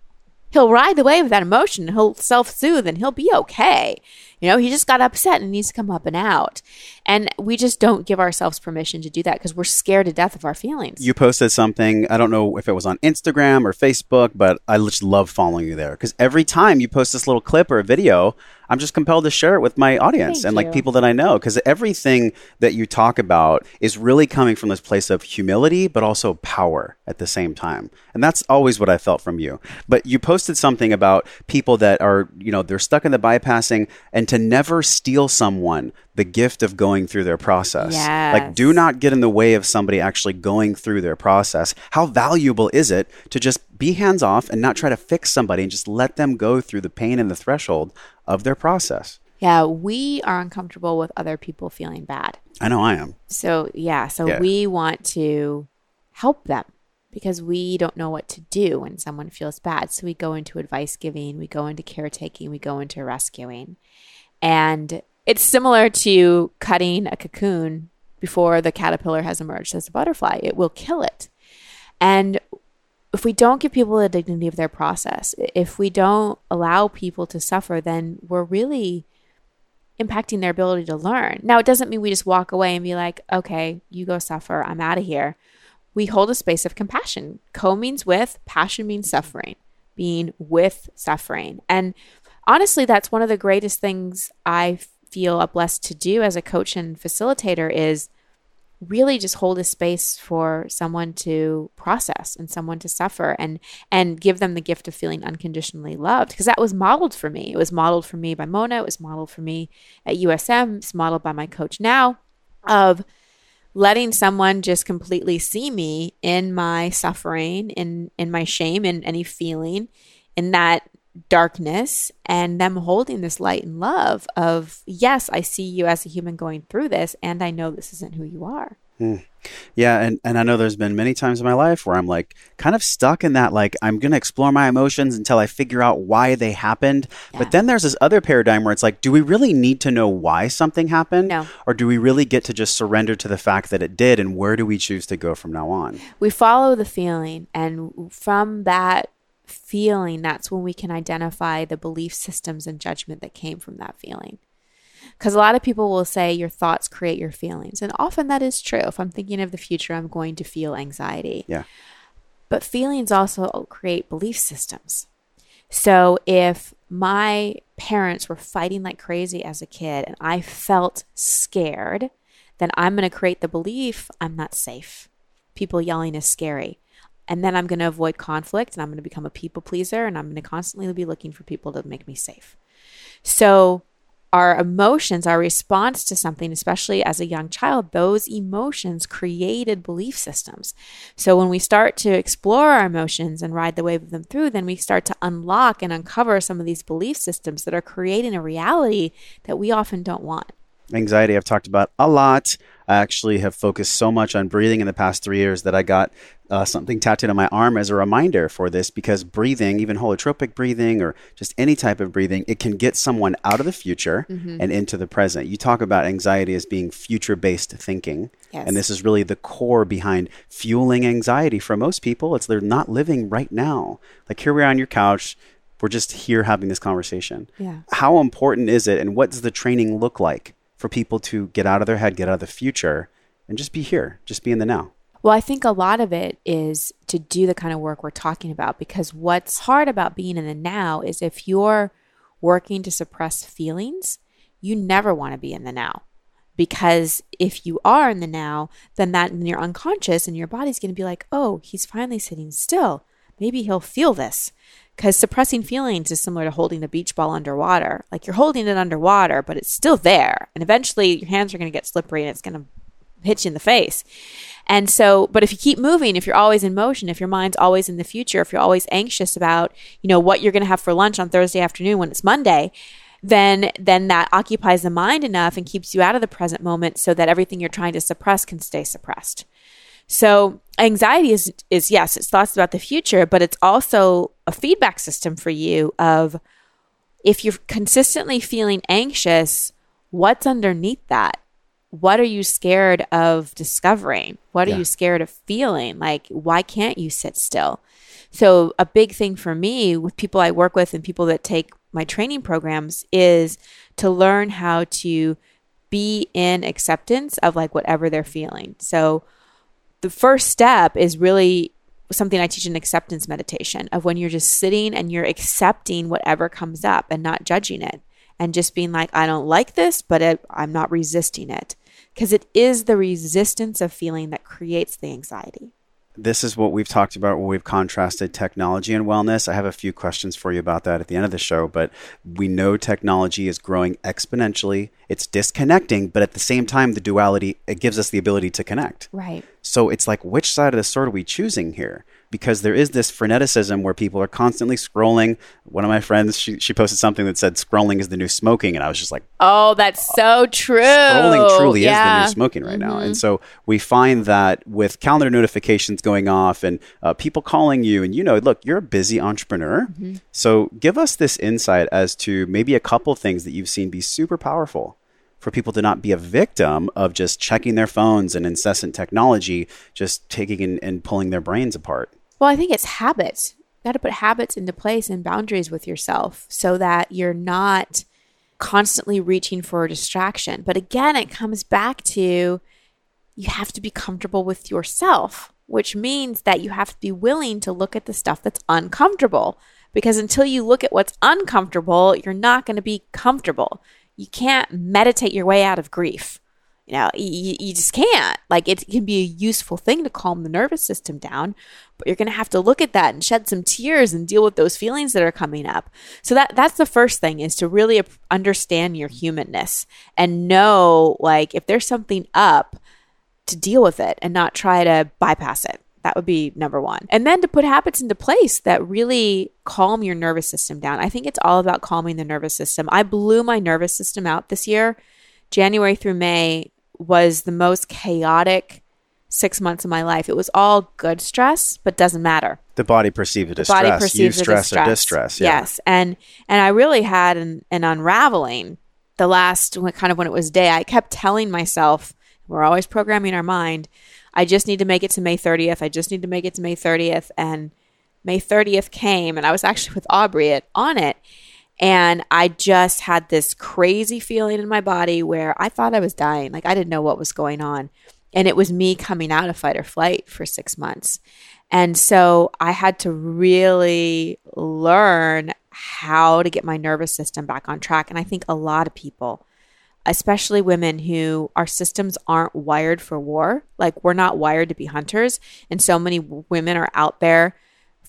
[SPEAKER 7] he'll ride the wave of that emotion. He'll self-soothe and he'll be okay you know he just got upset and needs to come up and out. And we just don't give ourselves permission to do that because we're scared to death of our feelings.
[SPEAKER 6] You posted something, I don't know if it was on Instagram or Facebook, but I just love following you there because every time you post this little clip or a video, I'm just compelled to share it with my audience
[SPEAKER 7] Thank
[SPEAKER 6] and like
[SPEAKER 7] you.
[SPEAKER 6] people that I know because everything that you talk about is really coming from this place of humility, but also power at the same time. And that's always what I felt from you. But you posted something about people that are, you know, they're stuck in the bypassing and to never steal someone the gift of going through their process. Like, do not get in the way of somebody actually going through their process. How valuable is it to just be hands off and not try to fix somebody and just let them go through the pain and the threshold of their process?
[SPEAKER 7] yeah we are uncomfortable with other people feeling bad
[SPEAKER 6] I know I am.
[SPEAKER 7] So, yeah, so
[SPEAKER 6] Yeah.
[SPEAKER 7] we want to help them because we don't know what to do when someone feels bad. So, we go into advice giving, we go into caretaking, we go into rescuing. And it's similar to cutting a cocoon before the caterpillar has emerged as a butterfly, it will kill it. And if we don't give people the dignity of their process, if we don't allow people to suffer, then we're really impacting their ability to learn. Now, it doesn't mean we just walk away and be like, okay, you go suffer, I'm out of here. We hold a space of compassion. Co means with, passion means suffering, being with suffering. And honestly, that's one of the greatest things I feel blessed to do as a coach and facilitator is really just hold a space for someone to process and someone to suffer and and give them the gift of feeling unconditionally loved. Because that was modeled for me. It was modeled for me by mona. It was modeled for me at usm it's modeled by my coach now of letting someone just completely see me in my suffering in in my shame in any feeling in that darkness and them holding this light and love of yes i see you as a human going through this and i know this isn't who you are hmm.
[SPEAKER 6] Yeah, and, and I know there's been many times in my life where I'm like kind of stuck in that like I'm gonna explore my emotions until I figure out why they happened. But then there's this other paradigm where it's like, do we really need to know why something happened?
[SPEAKER 7] No.
[SPEAKER 6] Or do we really get to just surrender to the fact that it did and where do we choose to go from now on?
[SPEAKER 7] we follow the feeling and from that feeling that's when we can identify the belief systems and judgment that came from that feeling because a lot of people will say your thoughts create your feelings and often that is true if i'm thinking of the future i'm going to feel anxiety
[SPEAKER 6] Yeah.
[SPEAKER 7] but feelings also create belief systems so if my parents were fighting like crazy as a kid and I felt scared, then I'm going to create the belief I'm not safe. People yelling is scary. And then I'm going to avoid conflict and I'm going to become a people pleaser and I'm going to constantly be looking for people to make me safe. So, our emotions, our response to something, especially as a young child, those emotions created belief systems. So when we start to explore our emotions and ride the wave of them through, then we start to unlock and uncover some of these belief systems that are creating a reality that we often don't want.
[SPEAKER 6] Anxiety, I've talked about a lot. I actually have focused so much on breathing in the past three years that I got uh, something tattooed on my arm as a reminder for this because breathing, even holotropic breathing or just any type of breathing, it can get someone out of the future
[SPEAKER 7] Mm-hmm.
[SPEAKER 6] and into the present. You talk about anxiety as being future based thinking.
[SPEAKER 7] Yes.
[SPEAKER 6] And this is really the core behind fueling anxiety for most people. It's they're not living right now. Like here we are on your couch. We're just here having this conversation.
[SPEAKER 7] Yeah.
[SPEAKER 6] How important is it and what does the training look like for people to get out of their head, get out of the future, and just be here, just be in the now?
[SPEAKER 7] Well, I think a lot of it is to do the kind of work we're talking about because what's hard about being in the now is if you're working to suppress feelings, you never want to be in the now. Because if you are in the now, then that in your unconscious and your body's going to be like, oh, he's finally sitting still. Maybe he'll feel this. Because suppressing feelings is similar to holding a beach ball underwater. Like you're holding it underwater, but it's still there. And eventually your hands are going to get slippery and it's going to hit you in the face. And so, but if you keep moving, if you're always in motion, if your mind's always in the future, if you're always anxious about, you know, what you're going to have for lunch on Thursday afternoon when it's Monday, then then that occupies the mind enough and keeps you out of the present moment so that everything you're trying to suppress can stay suppressed. So anxiety is is yes, it's thoughts about the future, but it's also a feedback system for you of if you're consistently feeling anxious, what's underneath that? What are you scared of discovering? What are
[SPEAKER 6] Yeah.
[SPEAKER 7] you scared of feeling? Like, why can't you sit still? So, a big thing for me with people I work with and people that take my training programs is to learn how to be in acceptance of like whatever they're feeling. So, the first step is really something I teach in acceptance meditation of when you're just sitting and you're accepting whatever comes up and not judging it and just being like, I don't like this, but it, I'm not resisting it. Because it is the resistance of feeling that creates the anxiety.
[SPEAKER 6] This is what we've talked about when we've contrasted technology and wellness. I have a few questions for you about that at the end of the show, but we know technology is growing exponentially. It's disconnecting, but at the same time, the duality, it gives us the ability to connect.
[SPEAKER 7] Right.
[SPEAKER 6] So it's like, which side of the sword are we choosing here? Because there is this freneticism where people are constantly scrolling. One of my friends, she, she posted something that said scrolling is the new smoking. And I was just like,
[SPEAKER 7] Oh, that's so true.
[SPEAKER 6] scrolling truly is the new smoking right now. And so we find that with calendar notifications going off and uh, people calling you, and you know, look, you're a busy entrepreneur. So give us this insight as to maybe a couple things that you've seen be super powerful for people to not be a victim of just checking their phones and incessant technology, just taking and, and pulling their brains apart.
[SPEAKER 7] Well, I think it's habits. You got to put habits into place and boundaries with yourself so that you're not constantly reaching for a distraction. But again, it comes back to you have to be comfortable with yourself, which means that you have to be willing to look at the stuff that's uncomfortable. Because until you look at what's uncomfortable, you're not going to be comfortable. You can't meditate your way out of grief. You know, you, you just can't. Like, it can be a useful thing to calm the nervous system down, but you're going to have to look at that and shed some tears and deal with those feelings that are coming up. So that that's the first thing is to really understand your humanness and know, like, if there's something up, to deal with it and not try to bypass it. That would be number one. And then to put habits into place that really calm your nervous system down. I think it's all about calming the nervous system. I blew my nervous system out this year. January through May was the most chaotic six months of my life. It was all good stress, but doesn't matter
[SPEAKER 6] The body perceives it as
[SPEAKER 7] body
[SPEAKER 6] stress.
[SPEAKER 7] perceives
[SPEAKER 6] you stress
[SPEAKER 7] as
[SPEAKER 6] or distress. Yeah.
[SPEAKER 7] Yes, and and I really had an, an unraveling. The last kind of when it was day, I kept telling myself, "We're always programming our mind. I just need to make it to May 30th. I just need to make it to May 30th." And May 30th came, and I was actually with Aubrey at, Onnit, and I just had this crazy feeling in my body where I thought I was dying. Like I didn't know what was going on. And it was me coming out of fight or flight for six months. And so I had to really learn how to get my nervous system back on track. And I think a lot of people, especially women who our systems aren't wired for war, like we're not wired to be hunters. And so many women are out there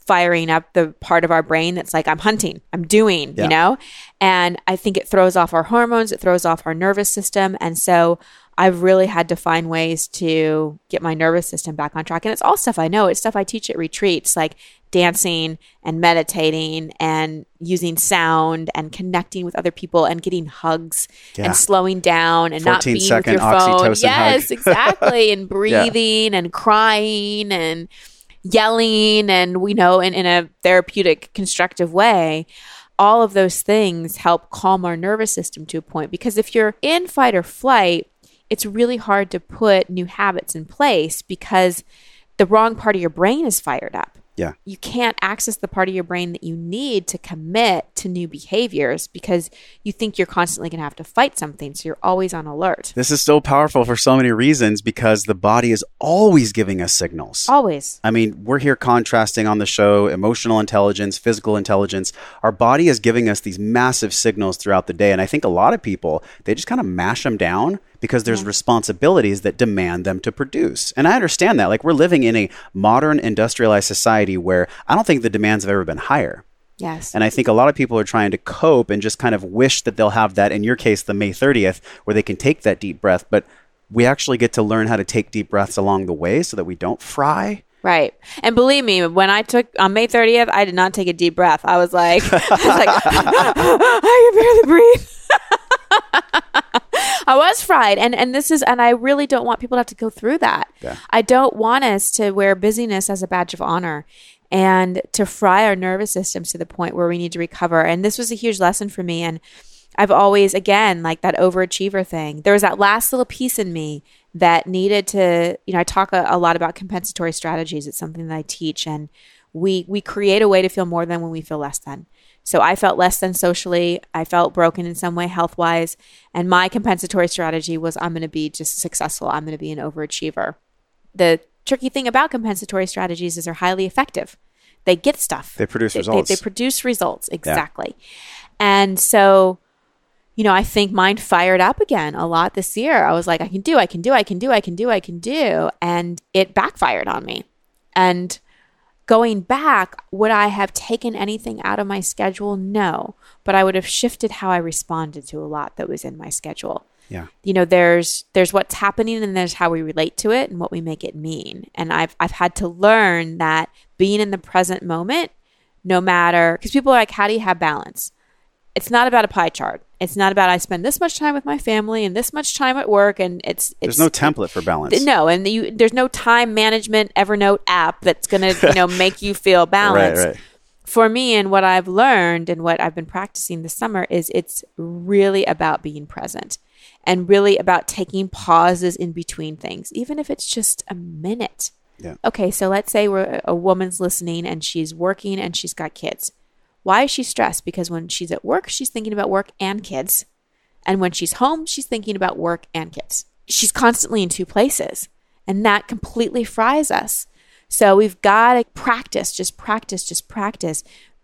[SPEAKER 7] firing up the part of our brain that's like, I'm hunting, I'm doing,
[SPEAKER 6] Yeah.
[SPEAKER 7] you know? And I think it throws off our hormones, it throws off our nervous system. And so I've really had to find ways to get my nervous system back on track. And it's all stuff I know. It's stuff I teach at retreats, like dancing and meditating and using sound and connecting with other people and getting hugs
[SPEAKER 6] Yeah.
[SPEAKER 7] and slowing down and not being with your phone. Yes, exactly. And [LAUGHS] breathing and crying and yelling and we know in, in a therapeutic constructive way all of those things help calm our nervous system to a point. Because if you're in fight or flight it's really hard to put new habits in place because the wrong part of your brain is fired up
[SPEAKER 6] Yeah.
[SPEAKER 7] you can't access the part of your brain that you need to commit to new behaviors because you think you're constantly going to have to fight something so you're always on alert
[SPEAKER 6] This is so powerful for so many reasons because the body is always giving us signals.
[SPEAKER 7] always
[SPEAKER 6] I mean, we're here contrasting on the show emotional intelligence, physical intelligence. Our body is giving us these massive signals throughout the day. And I think a lot of people, they just kind of mash them down because there's responsibilities that demand them to produce. And I understand that. Like, we're living in a modern industrialized society where I don't think the demands have ever been higher.
[SPEAKER 7] yes
[SPEAKER 6] And I think a lot of people are trying to cope and just kind of wish that they'll have that, in your case, the May 30th, where they can take that deep breath. But we actually get to learn how to take deep breaths along the way so that we don't fry.
[SPEAKER 7] Right. And believe me, when I took on May 30th, I did not take a deep breath. I was like, [LAUGHS] I was like, [LAUGHS] I can barely breathe. [LAUGHS] I was fried. And, and this is, and I really don't want people to have to go through that.
[SPEAKER 6] Yeah.
[SPEAKER 7] I don't want us to wear busyness as a badge of honor and to fry our nervous systems to the point where we need to recover. And this was a huge lesson for me. And I've always, again, like that overachiever thing. There was that last little piece in me that needed to, you know, I talk a, a lot about compensatory strategies. It's something that I teach, and we we create a way to feel more than when we feel less than. So I felt less than socially. I felt broken in some way, health wise, and my compensatory strategy was I'm going to be just successful. I'm going to be an overachiever. The tricky thing about compensatory strategies is they're highly effective. They get stuff.
[SPEAKER 6] They produce
[SPEAKER 7] They-
[SPEAKER 6] results.
[SPEAKER 7] They, produce results exactly. And so you know, I think mine fired up again a lot this year. I was like, I can do, I can do, I can do, I can do, I can do. And it backfired on me. And going back, would I have taken anything out of my schedule? No. But I would have shifted how I responded to a lot that was in my schedule.
[SPEAKER 6] Yeah.
[SPEAKER 7] You know, there's there's what's happening and there's how we relate to it and what we make it mean. And I've I've had to learn that being in the present moment, no matter because people are like, How do you have balance? It's not about a pie chart. It's not about I spend this much time with my family and this much time at work and it's it's
[SPEAKER 6] There's no template for balance.
[SPEAKER 7] no, and you, there's no time management Evernote app that's going to, you know, [LAUGHS] make you feel balanced.
[SPEAKER 6] right.
[SPEAKER 7] For me and what I've learned and what I've been practicing this summer is it's really about being present and really about taking pauses in between things, even if it's just a minute.
[SPEAKER 6] Yeah.
[SPEAKER 7] Okay, so let's say we're, a woman's listening and she's working and she's got kids. Why is she stressed? Because when she's at work, she's thinking about work and kids. And when she's home, she's thinking about work and kids. She's constantly in two places. And that completely fries us. So we've got to practice, just practice, just practice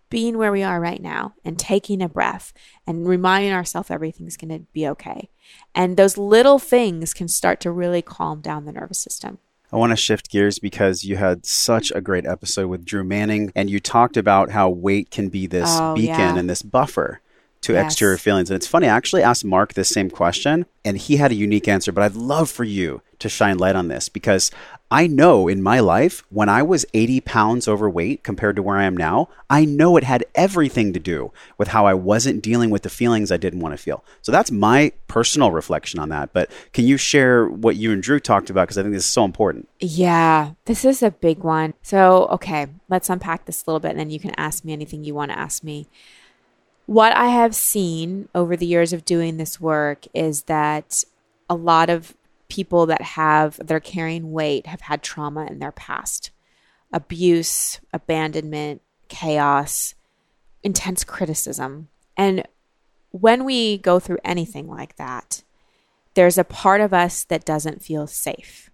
[SPEAKER 7] being where we are right now and taking a breath and reminding ourselves everything's going to be okay. And those little things can start to really calm down the nervous system.
[SPEAKER 6] I want to shift gears because you had such a great episode with Drew Manning, and you talked about how weight can be this
[SPEAKER 7] Oh,
[SPEAKER 6] beacon
[SPEAKER 7] yeah.
[SPEAKER 6] and this buffer to
[SPEAKER 7] Yes.
[SPEAKER 6] exterior feelings. And it's funny, I actually asked Mark this same question, and he had a unique answer, but I'd love for you to shine light on this because I know in my life, when I was 80 pounds overweight compared to where I am now, I know it had everything to do with how I wasn't dealing with the feelings I didn't want to feel. So that's my personal reflection on that. But can you share what you and Drew talked about? Because I think this is so important.
[SPEAKER 7] Yeah, this is a big one. So, okay, let's unpack this a little bit and then you can ask me anything you want to ask me. What I have seen over the years of doing this work is that a lot of people that have they're carrying weight have had trauma in their past. Abuse, abandonment, chaos, intense criticism. And when we go through anything like that, there's a part of us that doesn't feel safe.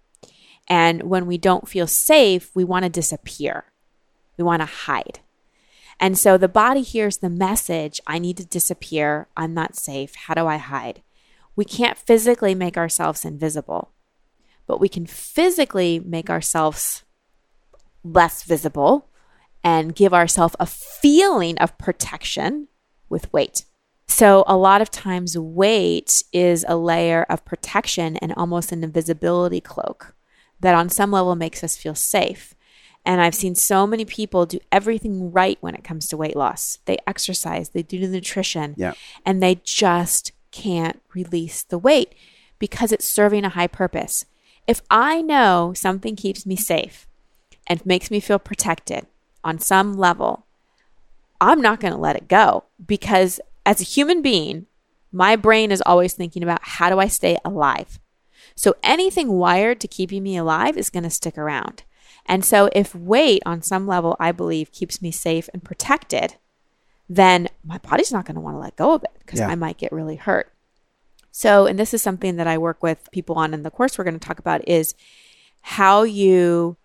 [SPEAKER 7] And when we don't feel safe, we want to disappear. We want to hide. And so the body hears the message I need to disappear. I'm not safe. How do I hide? We can't physically make ourselves invisible, but we can physically make ourselves less visible and give ourselves a feeling of protection with weight. So, a lot of times, weight is a layer of protection and almost an invisibility cloak that, on some level, makes us feel safe. And I've seen so many people do everything right when it comes to weight loss. They exercise, they do the nutrition,
[SPEAKER 6] Yeah.
[SPEAKER 7] and they just can't release the weight because it's serving a high purpose. If I know something keeps me safe and makes me feel protected on some level, I'm not going to let it go because as a human being, my brain is always thinking about how do I stay alive? So anything wired to keeping me alive is going to stick around. And so if weight on some level, I believe, keeps me safe and protected, then my body's not going to want to let go of it because
[SPEAKER 6] Yeah.
[SPEAKER 7] I might get really hurt. So, and this is something that I work with people on in the course we're going to talk about is how you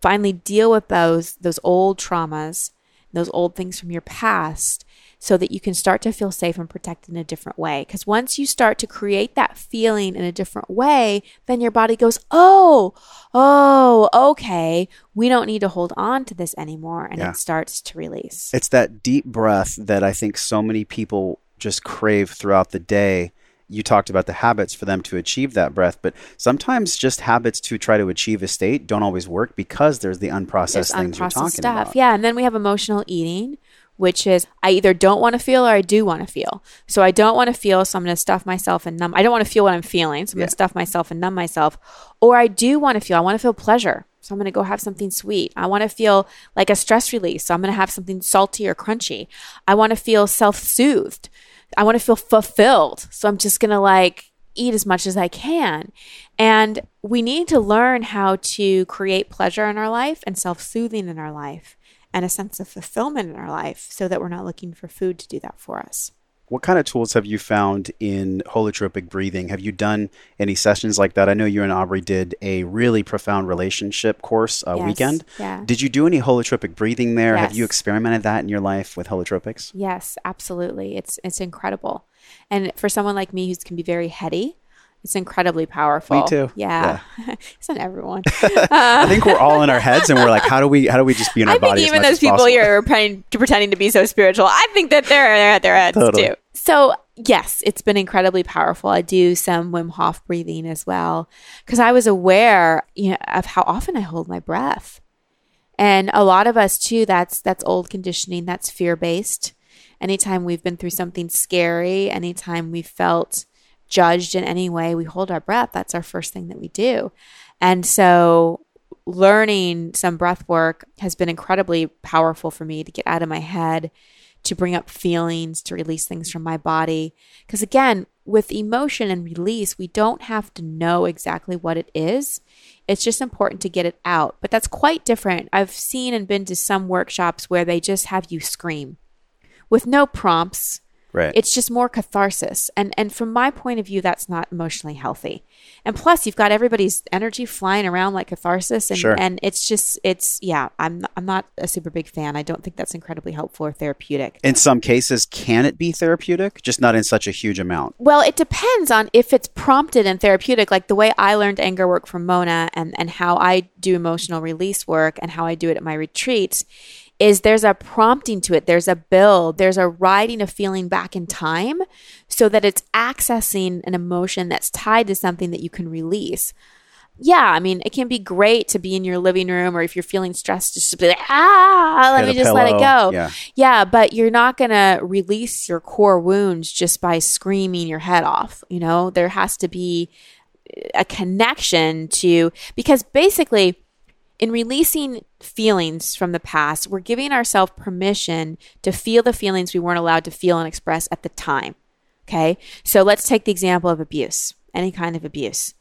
[SPEAKER 7] finally deal with those those old traumas, those old things from your past so that you can start to feel safe and protected in a different way. Because once you start to create that feeling in a different way, then your body goes, Oh, oh, okay. We don't need to hold on to this anymore. And
[SPEAKER 6] Yeah.
[SPEAKER 7] it starts to release.
[SPEAKER 6] It's that deep breath that I think so many people just crave throughout the day. You talked about the habits for them to achieve that breath, but sometimes just habits to try to achieve a state don't always work because there's the unprocessed
[SPEAKER 7] There's
[SPEAKER 6] things you're talking
[SPEAKER 7] stuff.
[SPEAKER 6] about.
[SPEAKER 7] Yeah. And then we have emotional eating, which is I either don't want to feel or I do want to feel. So I don't want to feel, so I'm going to stuff myself and numb. I don't want to feel what I'm feeling, so I'm going to stuff myself and numb myself. Or I do want to feel, I want to feel pleasure. So I'm going to go have something sweet. I want to feel like a stress release. So I'm going to have something salty or crunchy. I want to feel self soothed. I want to feel fulfilled. So I'm just going to like eat as much as I can. And we need to learn how to create pleasure in our life and self soothing in our life and a sense of fulfillment in our life so that we're not looking for food to do that for us.
[SPEAKER 6] What kind of tools have you found in holotropic breathing? Have you done any sessions like that? I know you and Aubrey did a really profound relationship course uh,
[SPEAKER 7] Yes,
[SPEAKER 6] weekend.
[SPEAKER 7] yeah.
[SPEAKER 6] Did you do any holotropic breathing there? Yes. Have you experimented that in your life with holotropics?
[SPEAKER 7] Yes, absolutely. It's it's incredible. And for someone like me who can be very heady, it's incredibly powerful.
[SPEAKER 6] Me too.
[SPEAKER 7] Yeah. [LAUGHS] it's not everyone. [LAUGHS]
[SPEAKER 6] I think we're all in our heads and we're like, how do we how do we just be in our bodies?
[SPEAKER 7] I think
[SPEAKER 6] body?
[SPEAKER 7] even those
[SPEAKER 6] as
[SPEAKER 7] people
[SPEAKER 6] possible?
[SPEAKER 7] here are pretending, to, pretending to be so spiritual. I think that they're, they're at their heads
[SPEAKER 6] Totally.
[SPEAKER 7] too. So yes, it's been incredibly powerful. I do some Wim Hof breathing as well because I was aware you know, of how often I hold my breath, and a lot of us too. That's that's old conditioning. That's fear based. Anytime we've been through something scary, anytime we felt judged in any way, we hold our breath. That's our first thing that we do. And so learning some breath work has been incredibly powerful for me to get out of my head, to bring up feelings, to release things from my body. Because again, with emotion and release, we don't have to know exactly what it is. It's just important to get it out. But that's quite different. I've seen and been to some workshops where they just have you scream with no prompts.
[SPEAKER 6] Right.
[SPEAKER 7] It's just more catharsis. And and from my point of view, that's not emotionally healthy. And plus you've got everybody's energy flying around like catharsis and,
[SPEAKER 6] Sure.
[SPEAKER 7] and it's just it's yeah, I'm I'm not a super big fan. I don't think that's incredibly helpful or therapeutic.
[SPEAKER 6] in some cases, can it be therapeutic? Just not in such a huge amount.
[SPEAKER 7] Well, it depends on if it's prompted and therapeutic, like the way I learned anger work from Mona and, and how I do emotional release work and how I do it at my retreats is there's a prompting to it. There's a build, there's a riding a feeling back in time so that it's accessing an emotion that's tied to something that you can release. Yeah, I mean, it can be great to be in your living room or if you're feeling stressed, just be like, ah, let me just let it go.
[SPEAKER 6] Yeah.
[SPEAKER 7] Yeah, but you're not going to release your core wounds just by screaming your head off. You know, there has to be a connection to, because basically, in releasing feelings from the past, we're giving ourselves permission to feel the feelings we weren't allowed to feel and express at the time. Okay. So let's take the example of abuse, any kind of abuse.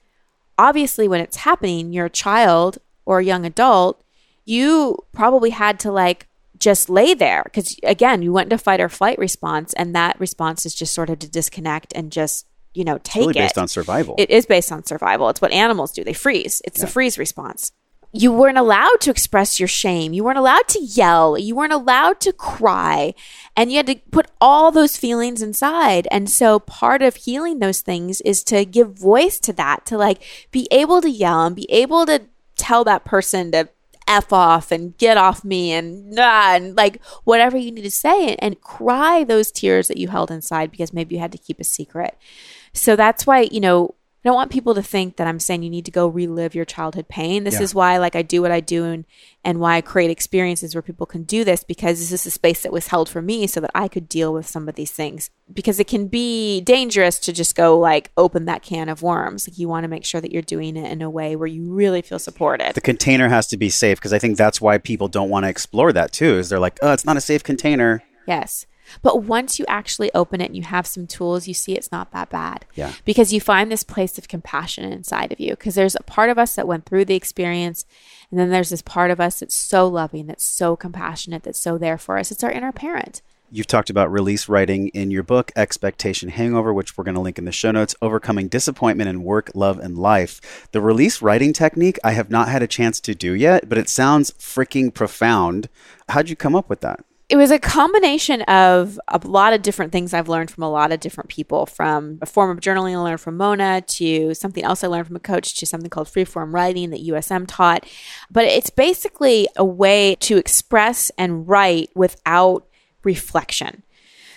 [SPEAKER 7] Obviously, when it's happening, you're a child or a young adult, you probably had to like just lay there because, again, you went into fight or flight response, and that response is just sort of to disconnect and just, you know, take
[SPEAKER 6] Really
[SPEAKER 7] it.
[SPEAKER 6] based on survival.
[SPEAKER 7] It is based on survival. It's what animals do. They freeze. It's the freeze response. You weren't allowed to express your shame. You weren't allowed to yell. You weren't allowed to cry. And you had to put all those feelings inside. And so part of healing those things is to give voice to that, to like be able to yell and be able to tell that person to F off and get off me and, ah, and like whatever you need to say and, and cry those tears that you held inside because maybe you had to keep a secret. So that's why, you know, I don't want people to think that I'm saying you need to go relive your childhood pain. This
[SPEAKER 6] Yeah.
[SPEAKER 7] is why like I do what I do and, and why I create experiences where people can do this because this is a space that was held for me so that I could deal with some of these things. Because it can be dangerous to just go like open that can of worms. Like you want to make sure that you're doing it in a way where you really feel supported.
[SPEAKER 6] The container has to be safe because I think that's why people don't want to explore that too. Is they're like, oh, it's not a safe container.
[SPEAKER 7] Yes. But once you actually open it and you have some tools, you see it's not that bad.
[SPEAKER 6] Yeah.
[SPEAKER 7] Because you find this place of compassion inside of you. Because there's a part of us that went through the experience. And then there's this part of us that's so loving, that's so compassionate, that's so there for us. It's our inner parent.
[SPEAKER 6] You've talked about release writing in your book, Expectation Hangover, which we're going to link in the show notes, Overcoming Disappointment in Work, Love, and Life. The release writing technique I have not had a chance to do yet, but it sounds freaking profound. How'd you come up with that?
[SPEAKER 7] It was a combination of a lot of different things I've learned from a lot of different people, from a form of journaling I learned from Mona to something else I learned from a coach to something called freeform writing that USM taught. But it's basically a way to express and write without reflection.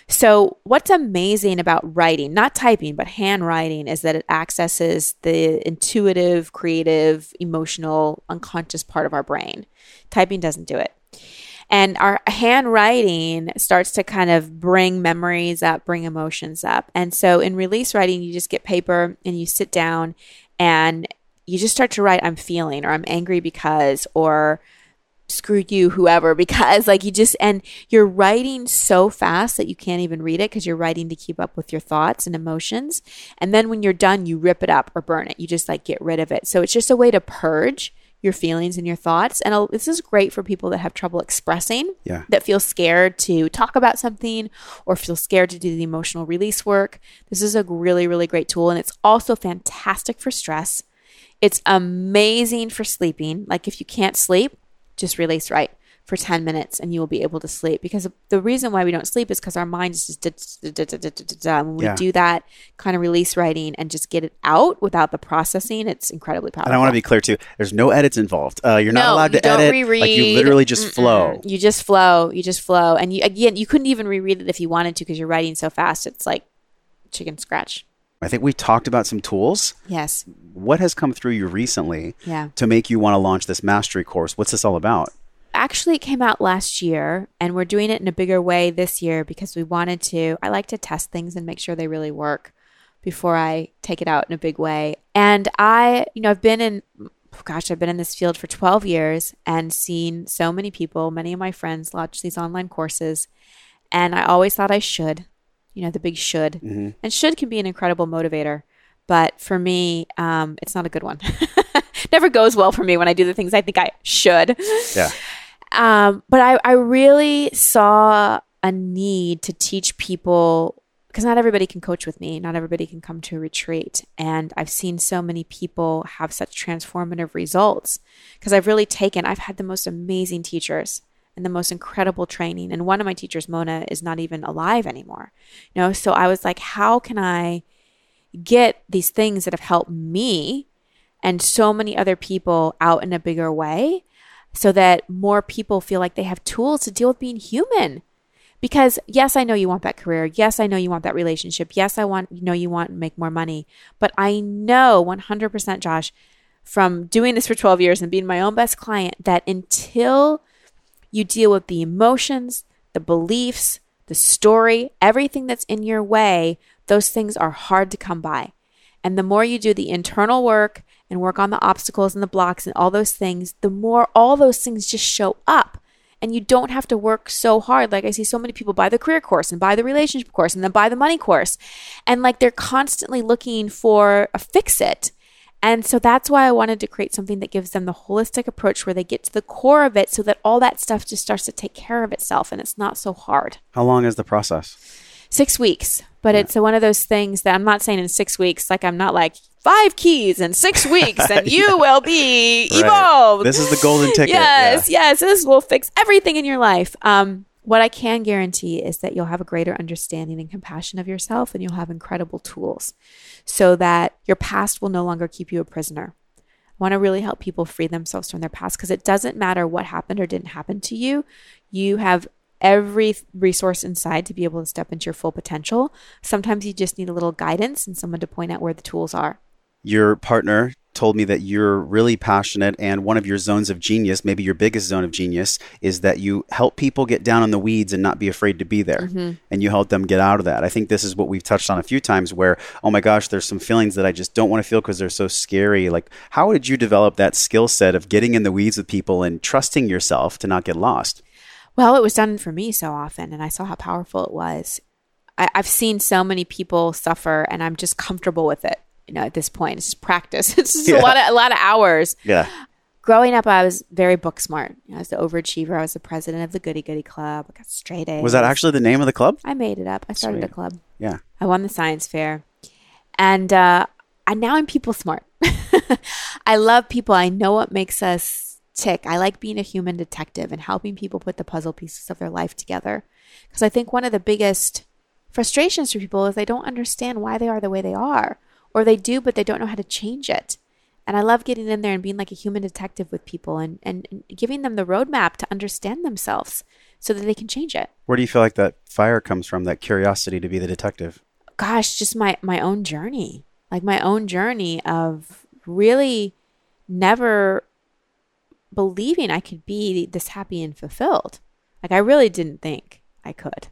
[SPEAKER 7] So, what's amazing about writing, not typing, but handwriting, is that it accesses the intuitive, creative, emotional, unconscious part of our brain. Typing doesn't do it. And our handwriting starts to kind of bring memories up, bring emotions up. And so in release writing, you just get paper and you sit down and you just start to write, I'm feeling, or I'm angry because, or screw you, whoever, [LAUGHS] because like you just, and you're writing so fast that you can't even read it because you're writing to keep up with your thoughts and emotions. And then when you're done, you rip it up or burn it. You just like get rid of it. So it's just a way to purge your feelings and your thoughts. And this is great for people that have trouble expressing,
[SPEAKER 6] Yeah.
[SPEAKER 7] that feel scared to talk about something or feel scared to do the emotional release work. This is a really, really great tool. And it's also fantastic for stress. It's amazing for sleeping. Like if you can't sleep, just release right for 10 minutes and you will be able to sleep because the reason why we don't sleep is because our mind is just da- da- da- da- da- da- da. when we
[SPEAKER 6] Yeah.
[SPEAKER 7] do that kind of release writing and just get it out without the processing it's incredibly powerful
[SPEAKER 6] And I want to be clear too. There's no edits involved. Uh, you're not
[SPEAKER 7] No,
[SPEAKER 6] allowed
[SPEAKER 7] you
[SPEAKER 6] to edit.
[SPEAKER 7] reread.
[SPEAKER 6] Like you literally just flow.
[SPEAKER 7] you just flow you just flow and you again you couldn't even reread it if you wanted to because you're writing so fast it's like chicken scratch
[SPEAKER 6] I think we talked about some tools.
[SPEAKER 7] yes
[SPEAKER 6] What has come through you recently
[SPEAKER 7] Yeah.
[SPEAKER 6] to make you want to launch this mastery course? What's this all about?
[SPEAKER 7] Actually it came out last year and we're doing it in a bigger way this year because we wanted to. I like to test things and make sure they really work before i take it out in a big way. And i you know i've been in gosh i've been in this field for 12 years and seen so many people many of my friends launch these online courses and i always thought i should you know the big should. And should can be an incredible motivator but for me um, it's not a good one. [LAUGHS] Never goes well for me when i do the things i think i should.
[SPEAKER 6] Yeah. [LAUGHS]
[SPEAKER 7] um, but I, I really saw a need to teach people because not everybody can coach with me. Not everybody can come to a retreat. And I've seen so many people have such transformative results because I've really taken, I've had the most amazing teachers and the most incredible training. And one of my teachers, Mona, is not even alive anymore. You know, so I was like, how can I get these things that have helped me and so many other people out in a bigger way so that more people feel like they have tools to deal with being human. Because yes, I know you want that career. Yes, I know you want that relationship. Yes, I want you know you want to make more money. But I know 100% Josh from doing this for 12 years and being my own best client that until you deal with the emotions, the beliefs, the story, everything that's in your way, those things are hard to come by. And the more you do the internal work and work on the obstacles and the blocks and all those things, the more all those things just show up. And you don't have to work so hard. Like I see so many people buy the career course and buy the relationship course and then buy the money course. And like they're constantly looking for a fix it. And so that's why I wanted to create something that gives them the holistic approach where they get to the core of it so that all that stuff just starts to take care of itself and it's not so hard
[SPEAKER 6] How long is the process?
[SPEAKER 7] six weeks but it's one of those things that i'm not saying in six weeks like i'm not like five keys in six [LAUGHS] weeks and you will be
[SPEAKER 6] Right.
[SPEAKER 7] evolved
[SPEAKER 6] This is the golden ticket.
[SPEAKER 7] yes
[SPEAKER 6] Yeah.
[SPEAKER 7] yes this will fix everything in your life um what I can guarantee is that you'll have a greater understanding and compassion of yourself and you'll have incredible tools so that your past will no longer keep you a prisoner. I want to really help people free themselves from their past because it doesn't matter what happened or didn't happen to you. You have every resource inside to be able to step into your full potential. Sometimes you just need a little guidance and someone to point out where the tools are.
[SPEAKER 6] Your partner told me that you're really passionate and one of your zones of genius, maybe your biggest zone of genius, is that you help people get down in the weeds and not be afraid to be there. Mm-hmm. And you help them get out of that. I think this is what we've touched on a few times where, oh my gosh, there's some feelings that I just don't want to feel because they're so scary. Like, how did you develop that skill set of getting in the weeds with people and trusting yourself to not get lost?
[SPEAKER 7] Well, it was done for me so often, and I saw how powerful it was. I, I've seen so many people suffer, and I'm just comfortable with it. You know, at this point, it's just practice. [LAUGHS] It's just
[SPEAKER 6] Yeah.
[SPEAKER 7] a lot of a lot of hours.
[SPEAKER 6] Yeah.
[SPEAKER 7] Growing up, I was very book smart. I was the overachiever. I was the president of the Goody Goody Club. I got straight A's.
[SPEAKER 6] Was that actually the name of the club?
[SPEAKER 7] I made it up. I started a club.
[SPEAKER 6] Yeah.
[SPEAKER 7] I won the science fair, and uh, I now I'm people smart. [LAUGHS] I love people. I know what makes us tick. I like being a human detective and helping people put the puzzle pieces of their life together. Because I think one of the biggest frustrations for people is they don't understand why they are the way they are, or they do, but they don't know how to change it. And I love getting in there and being like a human detective with people and, and, and giving them the roadmap to understand themselves so that they can change it.
[SPEAKER 6] Where do you feel like that fire comes from, that curiosity to be the detective?
[SPEAKER 7] gosh, just my my own journey, like my own journey of really never believing I could be this happy and fulfilled. Like I really didn't think I could.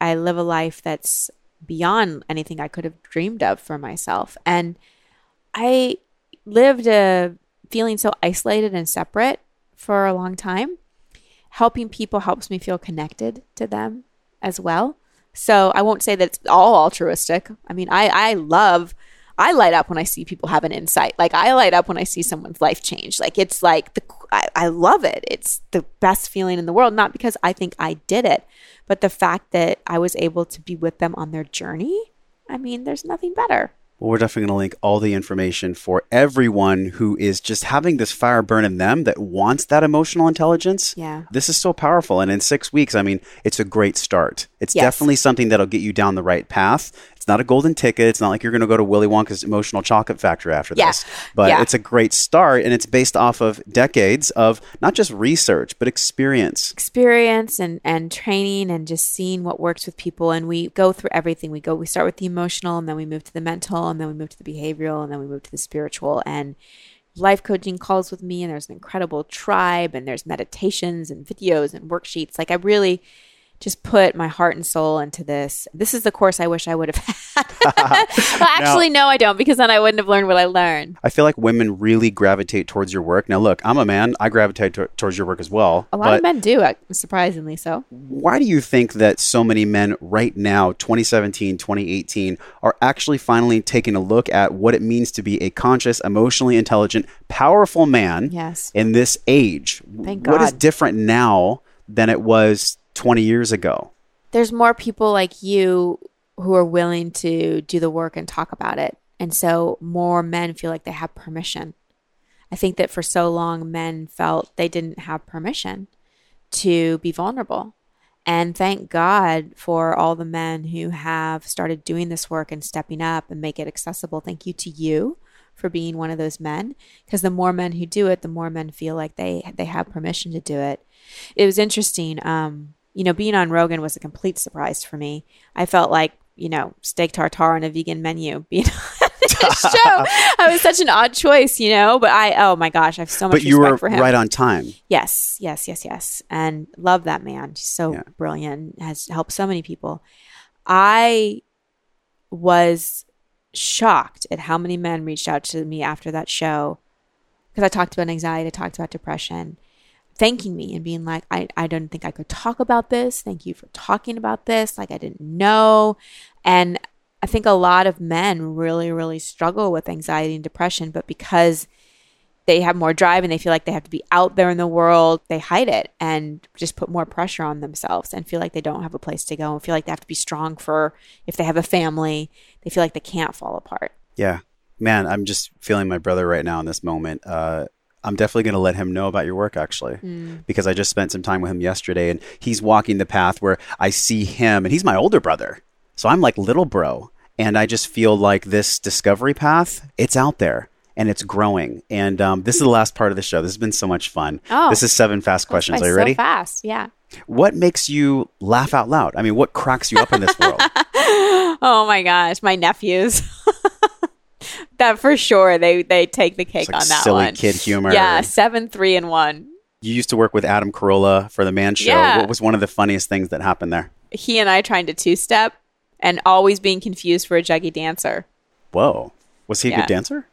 [SPEAKER 7] I live a life that's beyond anything I could have dreamed of for myself, and I lived a feeling so isolated and separate for a long time. Helping people helps me feel connected to them as well. So I won't say that it's all altruistic. I mean, I, I love, I light up when I see people have an insight. Like I light up when I see someone's life change. Like it's like the, I, I love it. It's the best feeling in the world. Not because I think I did it, but the fact that I was able to be with them on their journey. I mean, there's nothing better.
[SPEAKER 6] Well, we're definitely going to link all the information for everyone who is just having this fire burn in them that wants that emotional intelligence.
[SPEAKER 7] Yeah.
[SPEAKER 6] This is so powerful. And in six weeks, I mean, it's a great start. It's
[SPEAKER 7] Yes.
[SPEAKER 6] definitely something that'll get you down the right path. It's not a golden ticket. It's not like you're going to go to Willy Wonka's emotional chocolate factory after
[SPEAKER 7] Yeah.
[SPEAKER 6] this. But
[SPEAKER 7] Yeah.
[SPEAKER 6] it's a great start. And it's based off of decades of not just research, but experience.
[SPEAKER 7] experience and and training and just seeing what works with people and we go through everything we go we start with the emotional and then we move to the mental and then we move to the behavioral and then we move to the spiritual and life coaching calls with me and there's an incredible tribe and there's meditations and videos and worksheets like i really just put my heart and soul into this this is the course i wish i would have [LAUGHS] had [LAUGHS] well actually no i don't because then i wouldn't have learned what i learned
[SPEAKER 6] I feel like women really gravitate towards your work. Now, look, I'm a man. I gravitate to- towards your work as well.
[SPEAKER 7] a lot of men do uh, surprisingly so
[SPEAKER 6] why do you think that so many men right now 2017 2018 are actually finally taking a look at what it means to be a conscious emotionally intelligent powerful man
[SPEAKER 7] Yes.
[SPEAKER 6] in this age
[SPEAKER 7] Thank God.
[SPEAKER 6] what is different now than it was 20 years ago
[SPEAKER 7] there's more people like you who are willing to do the work and talk about it. And so more men feel like they have permission. I think that for so long, men felt they didn't have permission to be vulnerable. And thank God for all the men who have started doing this work and stepping up and make it accessible. Thank you to you for being one of those men because the more men who do it the more men feel like they they have permission to do it it was interesting um you know being on rogan was a complete surprise for me i felt like you know steak tartare on a vegan menu [LAUGHS] being on this [LAUGHS] show i was such an odd choice you know but i oh my gosh i have so much
[SPEAKER 6] but you
[SPEAKER 7] respect
[SPEAKER 6] were
[SPEAKER 7] for him
[SPEAKER 6] right on time
[SPEAKER 7] Yes, yes, yes, yes. And love that man. He's so
[SPEAKER 6] Yeah.
[SPEAKER 7] brilliant, has helped so many people. I was shocked at how many men reached out to me after that show because I talked about anxiety, I talked about depression, thanking me and being like, I, I didn't think I could talk about this. Thank you for talking about this. Like, I didn't know. And I think a lot of men really, really struggle with anxiety and depression, but because they have more drive and they feel like they have to be out there in the world, they hide it and just put more pressure on themselves and feel like they don't have a place to go and feel like they have to be strong for if they have a family, they feel like they can't fall apart.
[SPEAKER 6] yeah man i'm just feeling my brother right now in this moment uh I'm definitely going to let him know about your work actually because I just spent some time with him yesterday and he's walking the path where I see him and he's my older brother. So I'm like little bro and I just feel like this discovery path, it's out there and it's growing. And um, this is the last part of the show. This has been so much fun.
[SPEAKER 7] Oh.
[SPEAKER 6] this is seven fast questions. Are you
[SPEAKER 7] so
[SPEAKER 6] ready?
[SPEAKER 7] fast, yeah.
[SPEAKER 6] What makes you laugh out loud? I mean, what cracks you up in this world? [LAUGHS]
[SPEAKER 7] Oh my gosh, my nephews. [LAUGHS] [LAUGHS] that for sure. They they take the cake
[SPEAKER 6] like
[SPEAKER 7] on that
[SPEAKER 6] silly
[SPEAKER 7] one.
[SPEAKER 6] kid humor.
[SPEAKER 7] Yeah, seven, three, and one.
[SPEAKER 6] You used to work with Adam Carolla for the Man Show.
[SPEAKER 7] Yeah.
[SPEAKER 6] What was one of the funniest things that happened there?
[SPEAKER 7] He and I trying to two step, and always being confused for a juggy dancer.
[SPEAKER 6] Whoa. Was he a
[SPEAKER 7] Yeah.
[SPEAKER 6] good dancer?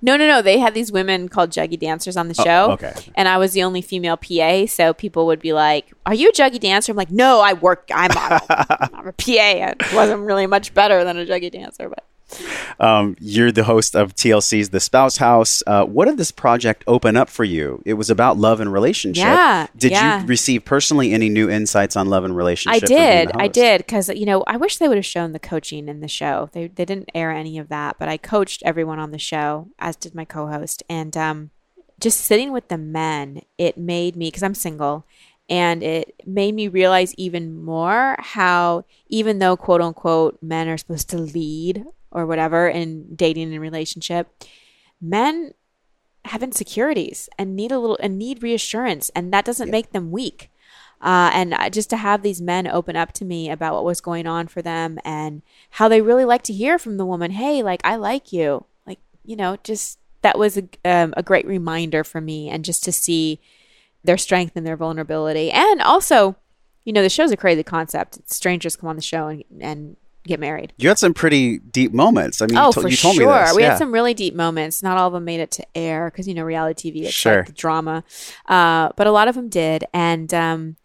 [SPEAKER 7] No, no, no. They had these women called juggy dancers on the
[SPEAKER 6] Oh,
[SPEAKER 7] show.
[SPEAKER 6] okay.
[SPEAKER 7] And I was the only female PA, so people would be like, "Are you a juggy dancer?" I'm like, "No, I work. I'm a, [LAUGHS] I'm a PA. It wasn't really much better than a juggy dancer, but."
[SPEAKER 6] Um, you're the host of TLC's The Spouse House. Uh, what did this project open up for you? It was about love and relationship.
[SPEAKER 7] Yeah,
[SPEAKER 6] Did
[SPEAKER 7] yeah.
[SPEAKER 6] you receive personally any new insights on love and relationships?
[SPEAKER 7] I
[SPEAKER 6] relationship? being
[SPEAKER 7] did. I did because you know I wish they would have shown the coaching in the show. They they didn't air any of that, but I coached everyone on the show, as did my co-host, and um, just sitting with the men, it made me because I'm single, and it made me realize even more how even though quote unquote men are supposed to lead or whatever in dating and relationship, men have insecurities and need a little and need reassurance, and that doesn't make them weak. Uh, and just to have these men open up to me about what was going on for them and how they really like to hear from the woman, hey, like I like you, like you know, just that was a, um, a great reminder for me, and just to see their strength and their vulnerability, and also, you know, the show's a crazy concept. Strangers come on the show and, and get married.
[SPEAKER 6] You had some pretty deep moments. I mean,
[SPEAKER 7] Oh,
[SPEAKER 6] you, to-
[SPEAKER 7] for
[SPEAKER 6] you told
[SPEAKER 7] sure.
[SPEAKER 6] me this.
[SPEAKER 7] We
[SPEAKER 6] yeah.
[SPEAKER 7] had some really deep moments. Not all of them made it to air because you know reality TV. It's
[SPEAKER 6] Sure.
[SPEAKER 7] like drama, uh, but a lot of them did. And um,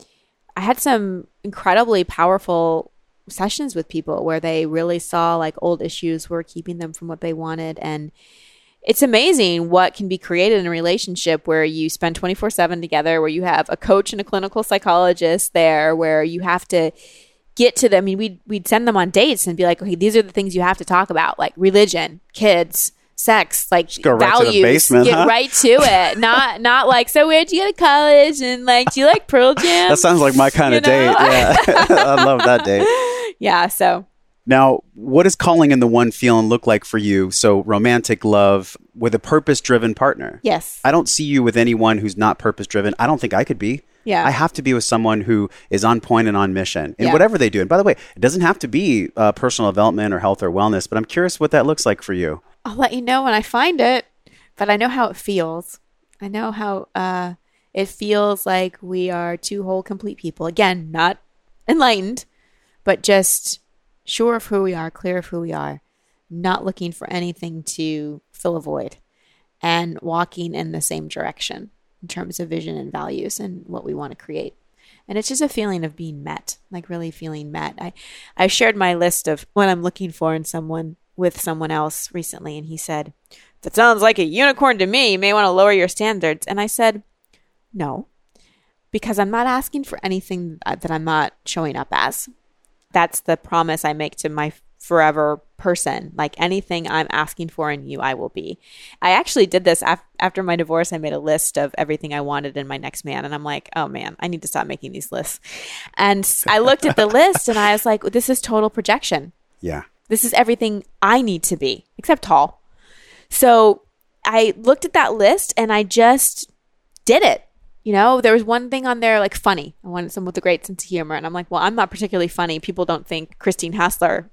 [SPEAKER 7] I had some incredibly powerful sessions with people where they really saw like old issues were keeping them from what they wanted and it's amazing what can be created in a relationship where you spend 24 7 together, where you have a coach and a clinical psychologist there, where you have to get to them. I mean, we'd, we'd send them on dates and be like, okay, these are the things you have to talk about, like religion, kids, sex, like
[SPEAKER 6] go right to the
[SPEAKER 7] values.
[SPEAKER 6] basement,
[SPEAKER 7] get
[SPEAKER 6] huh?
[SPEAKER 7] right to it. [LAUGHS] not not like, so where'd you go to college? And like, do you like Pearl [LAUGHS] Jam?
[SPEAKER 6] That sounds like my kind
[SPEAKER 7] You
[SPEAKER 6] of date. Yeah. [LAUGHS] I love that date.
[SPEAKER 7] yeah. So
[SPEAKER 6] Now, what does calling in the one feeling look like for you? So, romantic love with a purpose driven partner.
[SPEAKER 7] yes.
[SPEAKER 6] I don't see you with anyone who's not purpose driven. I don't think I could be.
[SPEAKER 7] Yeah.
[SPEAKER 6] I have to be with someone who is on point and on mission in
[SPEAKER 7] Yeah.
[SPEAKER 6] whatever they do. And by the way, it doesn't have to be uh, personal development or health or wellness, but I'm curious what that looks like for you.
[SPEAKER 7] I'll let you know when I find it, but I know how it feels. I know how uh, it feels like we are two whole, complete people. Again, not enlightened, but just sure of who we are, clear of who we are, not looking for anything to fill a void, and walking in the same direction in terms of vision and values and what we want to create. And it's just a feeling of being met, like really feeling met. I, I shared my list of what I'm looking for in someone with someone else recently, and he said, That sounds like a unicorn to me. You may want to lower your standards. And I said, No, because I'm not asking for anything that I'm not showing up as. That's the promise I make to my forever person. Like anything I'm asking for in you, I will be. I actually did this af- after my divorce. I made a list of everything I wanted in my next man. And I'm like, oh man, I need to stop making these lists. And I looked at the [LAUGHS] list and I was like, this is total projection.
[SPEAKER 6] Yeah.
[SPEAKER 7] This is everything I need to be, except tall. So I looked at that list and I just did it. You know, there was one thing on there like funny. I wanted someone with a great sense of humor. And I'm like, well, I'm not particularly funny. People don't think Christine Hassler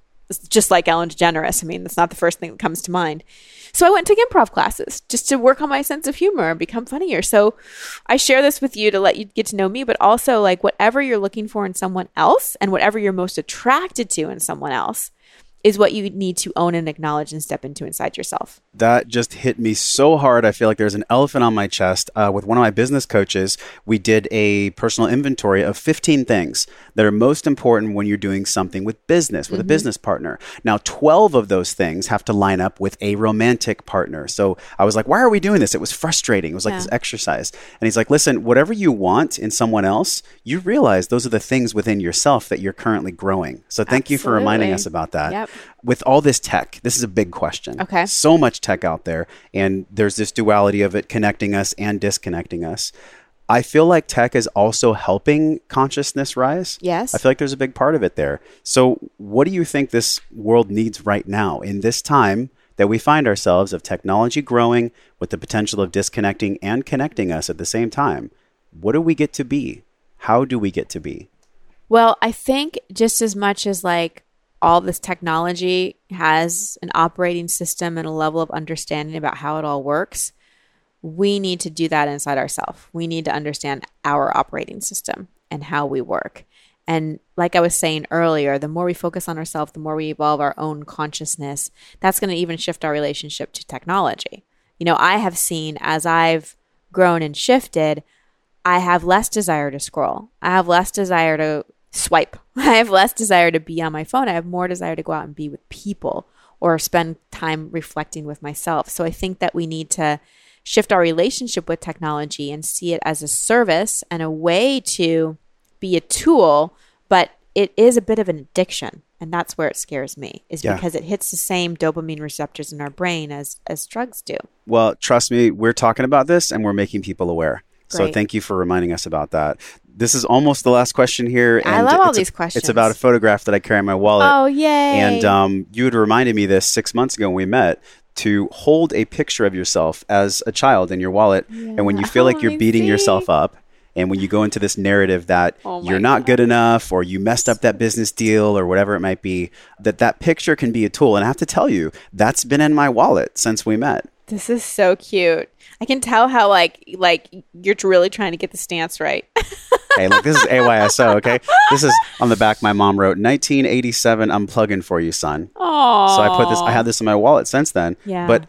[SPEAKER 7] just like Ellen DeGeneres. I mean, that's not the first thing that comes to mind. So I went to improv classes just to work on my sense of humor and become funnier. So I share this with you to let you get to know me, but also like whatever you're looking for in someone else and whatever you're most attracted to in someone else is what you need to own and acknowledge and step into inside yourself.
[SPEAKER 6] That just hit me so hard. I feel like there's an elephant on my chest. Uh, with one of my business coaches, we did a personal inventory of 15 things that are most important when you're doing something with business, with a business partner. Now, 12 of those things have to line up with a romantic partner. So I was like, why are we doing this? It was frustrating. It was like
[SPEAKER 7] Yeah.
[SPEAKER 6] this exercise. And he's like, listen, whatever you want in someone else, you realize those are the things within yourself that you're currently growing. So thank you for reminding us about that
[SPEAKER 7] Yep.
[SPEAKER 6] With all this tech, this is a big question.
[SPEAKER 7] Okay.
[SPEAKER 6] So much tech out there, and there's this duality of it connecting us and disconnecting us. I feel like tech is also helping consciousness rise.
[SPEAKER 7] Yes.
[SPEAKER 6] I feel like there's a big part of it there. So, what do you think this world needs right now in this time that we find ourselves of technology growing with the potential of disconnecting and connecting us at the same time? What do we get to be? How do we get to be?
[SPEAKER 7] Well, I think just as much as like all this technology has an operating system and a level of understanding about how it all works. We need to do that inside ourselves. We need to understand our operating system and how we work. And like I was saying earlier, the more we focus on ourselves, the more we evolve our own consciousness, that's going to even shift our relationship to technology. You know, I have seen as I've grown and shifted, I have less desire to scroll. I have less desire to swipe. [LAUGHS] I have less desire to be on my phone. I have more desire to go out and be with people or spend time reflecting with myself. So I think that we need to shift our relationship with technology and see it as a service and a way to be a tool, but it is a bit of an addiction. And that's where it scares me, is
[SPEAKER 6] Yeah.
[SPEAKER 7] because it hits the same dopamine receptors in our brain as as drugs do.
[SPEAKER 6] Well, trust me, we're talking about this and we're making people aware. So thank you for reminding us about that. This is almost the last question here.
[SPEAKER 7] I love all
[SPEAKER 6] it's a-
[SPEAKER 7] these questions.
[SPEAKER 6] It's about a photograph that I carry in my wallet.
[SPEAKER 7] Oh yay!
[SPEAKER 6] And um, you had reminded me this six months ago when we met to hold a picture of yourself as a child in your wallet. And when you feel like you're
[SPEAKER 7] Oh,
[SPEAKER 6] beating
[SPEAKER 7] see.
[SPEAKER 6] yourself up, and when you go into this narrative that
[SPEAKER 7] Oh
[SPEAKER 6] you're not good enough or you messed up that business deal or whatever it might be, that that picture can be a tool. And I have to tell you, that's been in my wallet since we met.
[SPEAKER 7] this is so cute. I can tell how like like you're really trying to get the stance right. [LAUGHS]
[SPEAKER 6] Hey, look, this is AYSO, okay? This is on the back my mom wrote, 1987, I'm plugging for you, son.
[SPEAKER 7] Oh,
[SPEAKER 6] So I put this, I had this in my wallet since then.
[SPEAKER 7] Yeah.
[SPEAKER 6] But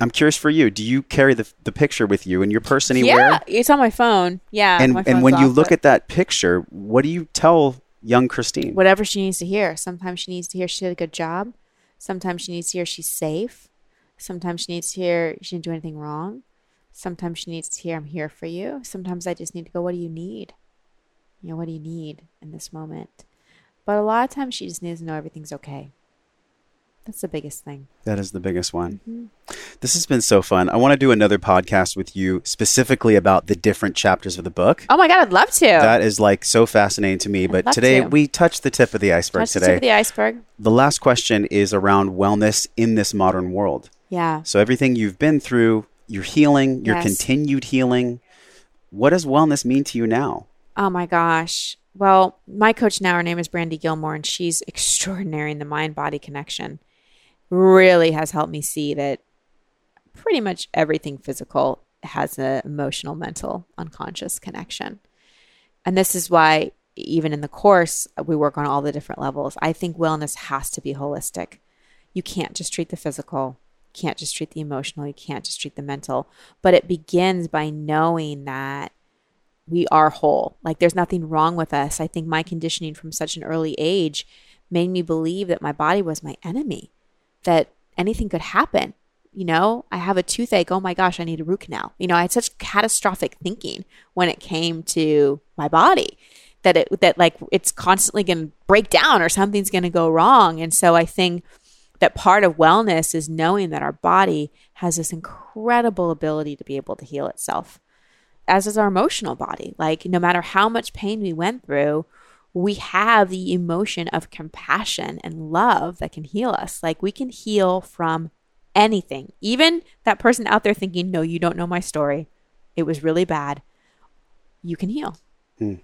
[SPEAKER 6] I'm curious for you. Do you carry the, the picture with you in your purse anywhere?
[SPEAKER 7] Yeah, it's on my phone. Yeah,
[SPEAKER 6] And, and when you look
[SPEAKER 7] but
[SPEAKER 6] at that picture, what do you tell young Christine?
[SPEAKER 7] whatever she needs to hear. Sometimes she needs to hear she did a good job. Sometimes she needs to hear she's safe. Sometimes she needs to hear she didn't do anything wrong. Sometimes she needs to hear I'm here for you. Sometimes I just need to go, what do you need? You know, what do you need in this moment? But a lot of times she just needs to know everything's okay. That's the biggest thing.
[SPEAKER 6] That is the biggest one.
[SPEAKER 7] Mm-hmm.
[SPEAKER 6] This has been so fun. I want to do another podcast with you specifically about the different chapters of the book.
[SPEAKER 7] Oh my God, I'd love to.
[SPEAKER 6] That is like so fascinating to me. But today
[SPEAKER 7] to.
[SPEAKER 6] we touched the tip of the iceberg
[SPEAKER 7] Touch the
[SPEAKER 6] today.
[SPEAKER 7] tip of the iceberg.
[SPEAKER 6] the last question is around wellness in this modern world.
[SPEAKER 7] Yeah.
[SPEAKER 6] So everything you've been through, your healing, your
[SPEAKER 7] Yes.
[SPEAKER 6] continued healing, what does wellness mean to you now?
[SPEAKER 7] Oh my gosh. Well, my coach now, her name is Brandy Gilmore, and she's [LAUGHS] extraordinary in the mind body connection. Really has helped me see that pretty much everything physical has an emotional, mental, unconscious connection. And this is why, even in the course, we work on all the different levels. I think wellness has to be holistic. You can't just treat the physical, can't just treat the emotional, you can't just treat the mental. But it begins by knowing that we are whole. Like there's nothing wrong with us. I think my conditioning from such an early age made me believe that my body was my enemy, that anything could happen. You know, I have a toothache. Oh my gosh, I need a root canal. You know, I had such catastrophic thinking when it came to my body that it that like it's constantly going to break down or something's going to go wrong. And so I think that part of wellness is knowing that our body has this incredible ability to be able to heal itself as is our emotional body. Like, no matter how much pain we went through, we have the emotion of compassion and love that can heal us. Like, we can heal from anything. Even that person out there thinking, no, you don't know my story. It was really bad. You can heal. Hmm.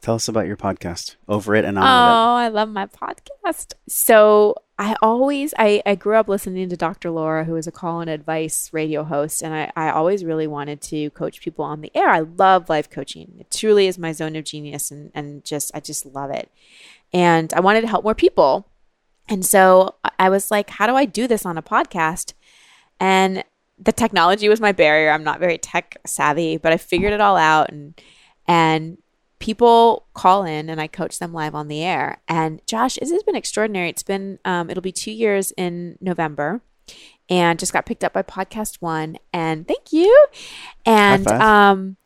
[SPEAKER 6] Tell us about your podcast. Over it and on Oh,
[SPEAKER 7] I love my podcast. So I always I, I grew up listening to Dr. Laura, who is a call and advice radio host, and I, I always really wanted to coach people on the air. I love life coaching. It truly is my zone of genius and, and just I just love it. And I wanted to help more people. And so I was like, how do I do this on a podcast? And the technology was my barrier. I'm not very tech savvy, but I figured it all out and and people call in and I coach them live on the air. And Josh, this has been extraordinary. It's been um, it'll be two years in November, and just got picked up by Podcast One. And thank you. And um,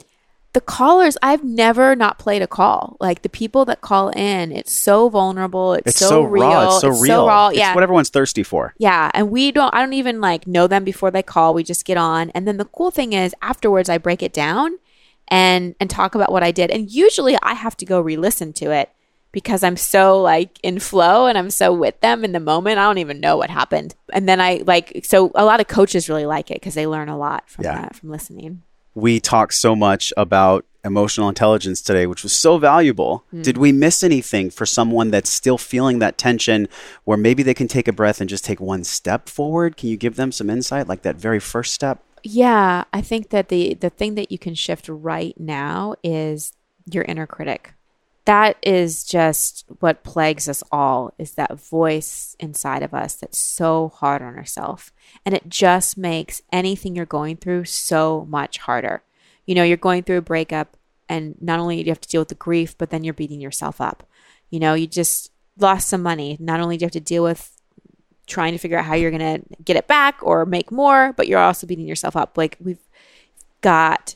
[SPEAKER 7] the callers, I've never not played a call. Like the people that call in, it's so vulnerable. It's,
[SPEAKER 6] It's so,
[SPEAKER 7] real.
[SPEAKER 6] raw. It's so real.
[SPEAKER 7] raw.
[SPEAKER 6] It's
[SPEAKER 7] Yeah.
[SPEAKER 6] what everyone's thirsty for.
[SPEAKER 7] Yeah, and we don't I don't even like know them before they call. We just get on. And then the cool thing is afterwards I break it down and and talk about what I did. And usually I have to go re-listen to it because I'm so like in flow and I'm so with them in the moment. I don't even know what happened. And then I like so a lot of coaches really like it because they learn a lot from
[SPEAKER 6] Yeah.
[SPEAKER 7] that from listening.
[SPEAKER 6] we talk so much about emotional intelligence today, which was so valuable. Hmm. Did we miss anything for someone that's still feeling that tension where maybe they can take a breath and just take one step forward? Can you give them some insight, like that very first step?
[SPEAKER 7] Yeah, I think that the the thing that you can shift right now is your inner critic. That is just what plagues us all is that voice inside of us that's so hard on ourselves. And it just makes anything you're going through so much harder. You know, you're going through a breakup and not only do you have to deal with the grief, but then you're beating yourself up. You know, you just lost some money. Not only do you have to deal with trying to figure out how you're going to get it back or make more, but you're also beating yourself up. Like we've got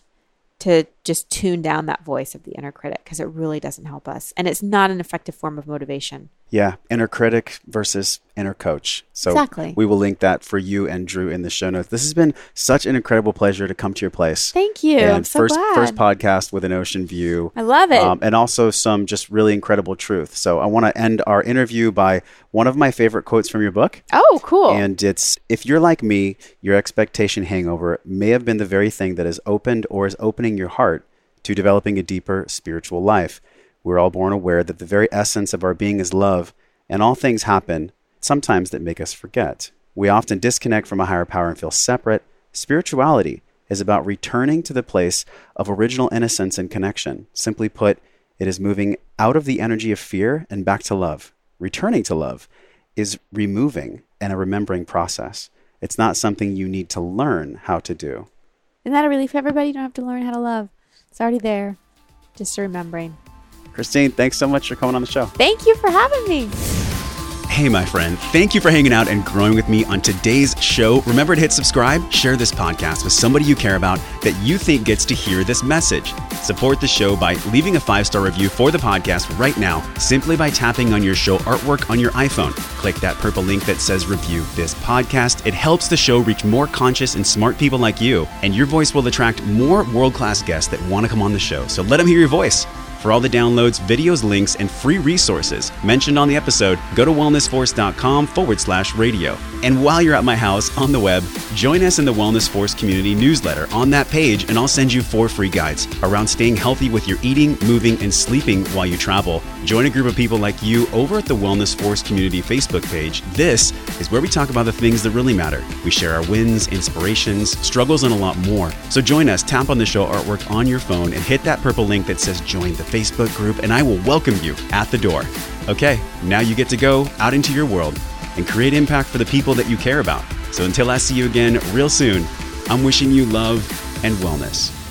[SPEAKER 7] to just tune down that voice of the inner critic because it really doesn't help us. And it's not an effective form of motivation.
[SPEAKER 6] Yeah, inner critic versus inner coach. So
[SPEAKER 7] Exactly.
[SPEAKER 6] we will link that for you and Drew in the show notes. This has been such an incredible pleasure to come to your place.
[SPEAKER 7] Thank you.
[SPEAKER 6] And
[SPEAKER 7] I'm so
[SPEAKER 6] first
[SPEAKER 7] glad.
[SPEAKER 6] first podcast with an ocean view.
[SPEAKER 7] I love it.
[SPEAKER 6] Um, and also some just really incredible truth. So I want to end our interview by one of my favorite quotes from your book.
[SPEAKER 7] oh, cool.
[SPEAKER 6] And it's if you're like me, your expectation hangover may have been the very thing that has opened or is opening your heart to developing a deeper spiritual life. We're all born aware that the very essence of our being is love, and all things happen sometimes that make us forget. We often disconnect from a higher power and feel separate. Spirituality is about returning to the place of original innocence and connection. Simply put, it is moving out of the energy of fear and back to love. Returning to love is removing and a remembering process. It's not something you need to learn how to do.
[SPEAKER 7] Isn't that a relief, everybody? You don't have to learn how to love. It's already there. Just remembering.
[SPEAKER 6] Christine, thanks so much for coming on the show.
[SPEAKER 7] Thank you for having me.
[SPEAKER 6] Hey, my friend, thank you for hanging out and growing with me on today's show. Remember to hit subscribe, share this podcast with somebody you care about that you think gets to hear this message. Support the show by leaving a five star review for the podcast right now, simply by tapping on your show artwork on your iPhone. Click that purple link that says review this podcast. It helps the show reach more conscious and smart people like you, and your voice will attract more world class guests that want to come on the show. So let them hear your voice. For all the downloads, videos, links, and free resources mentioned on the episode, go to wellnessforce.com forward slash radio. And while you're at my house on the web, join us in the Wellness Force community newsletter on that page, and I'll send you four free guides around staying healthy with your eating, moving, and sleeping while you travel. Join a group of people like you over at the Wellness Force community Facebook page. This is where we talk about the things that really matter. We share our wins, inspirations, struggles, and a lot more. So join us, tap on the show artwork on your phone, and hit that purple link that says join the Facebook group, and I will welcome you at the door. Okay, now you get to go out into your world and create impact for the people that you care about. So until I see you again real soon, I'm wishing you love and wellness.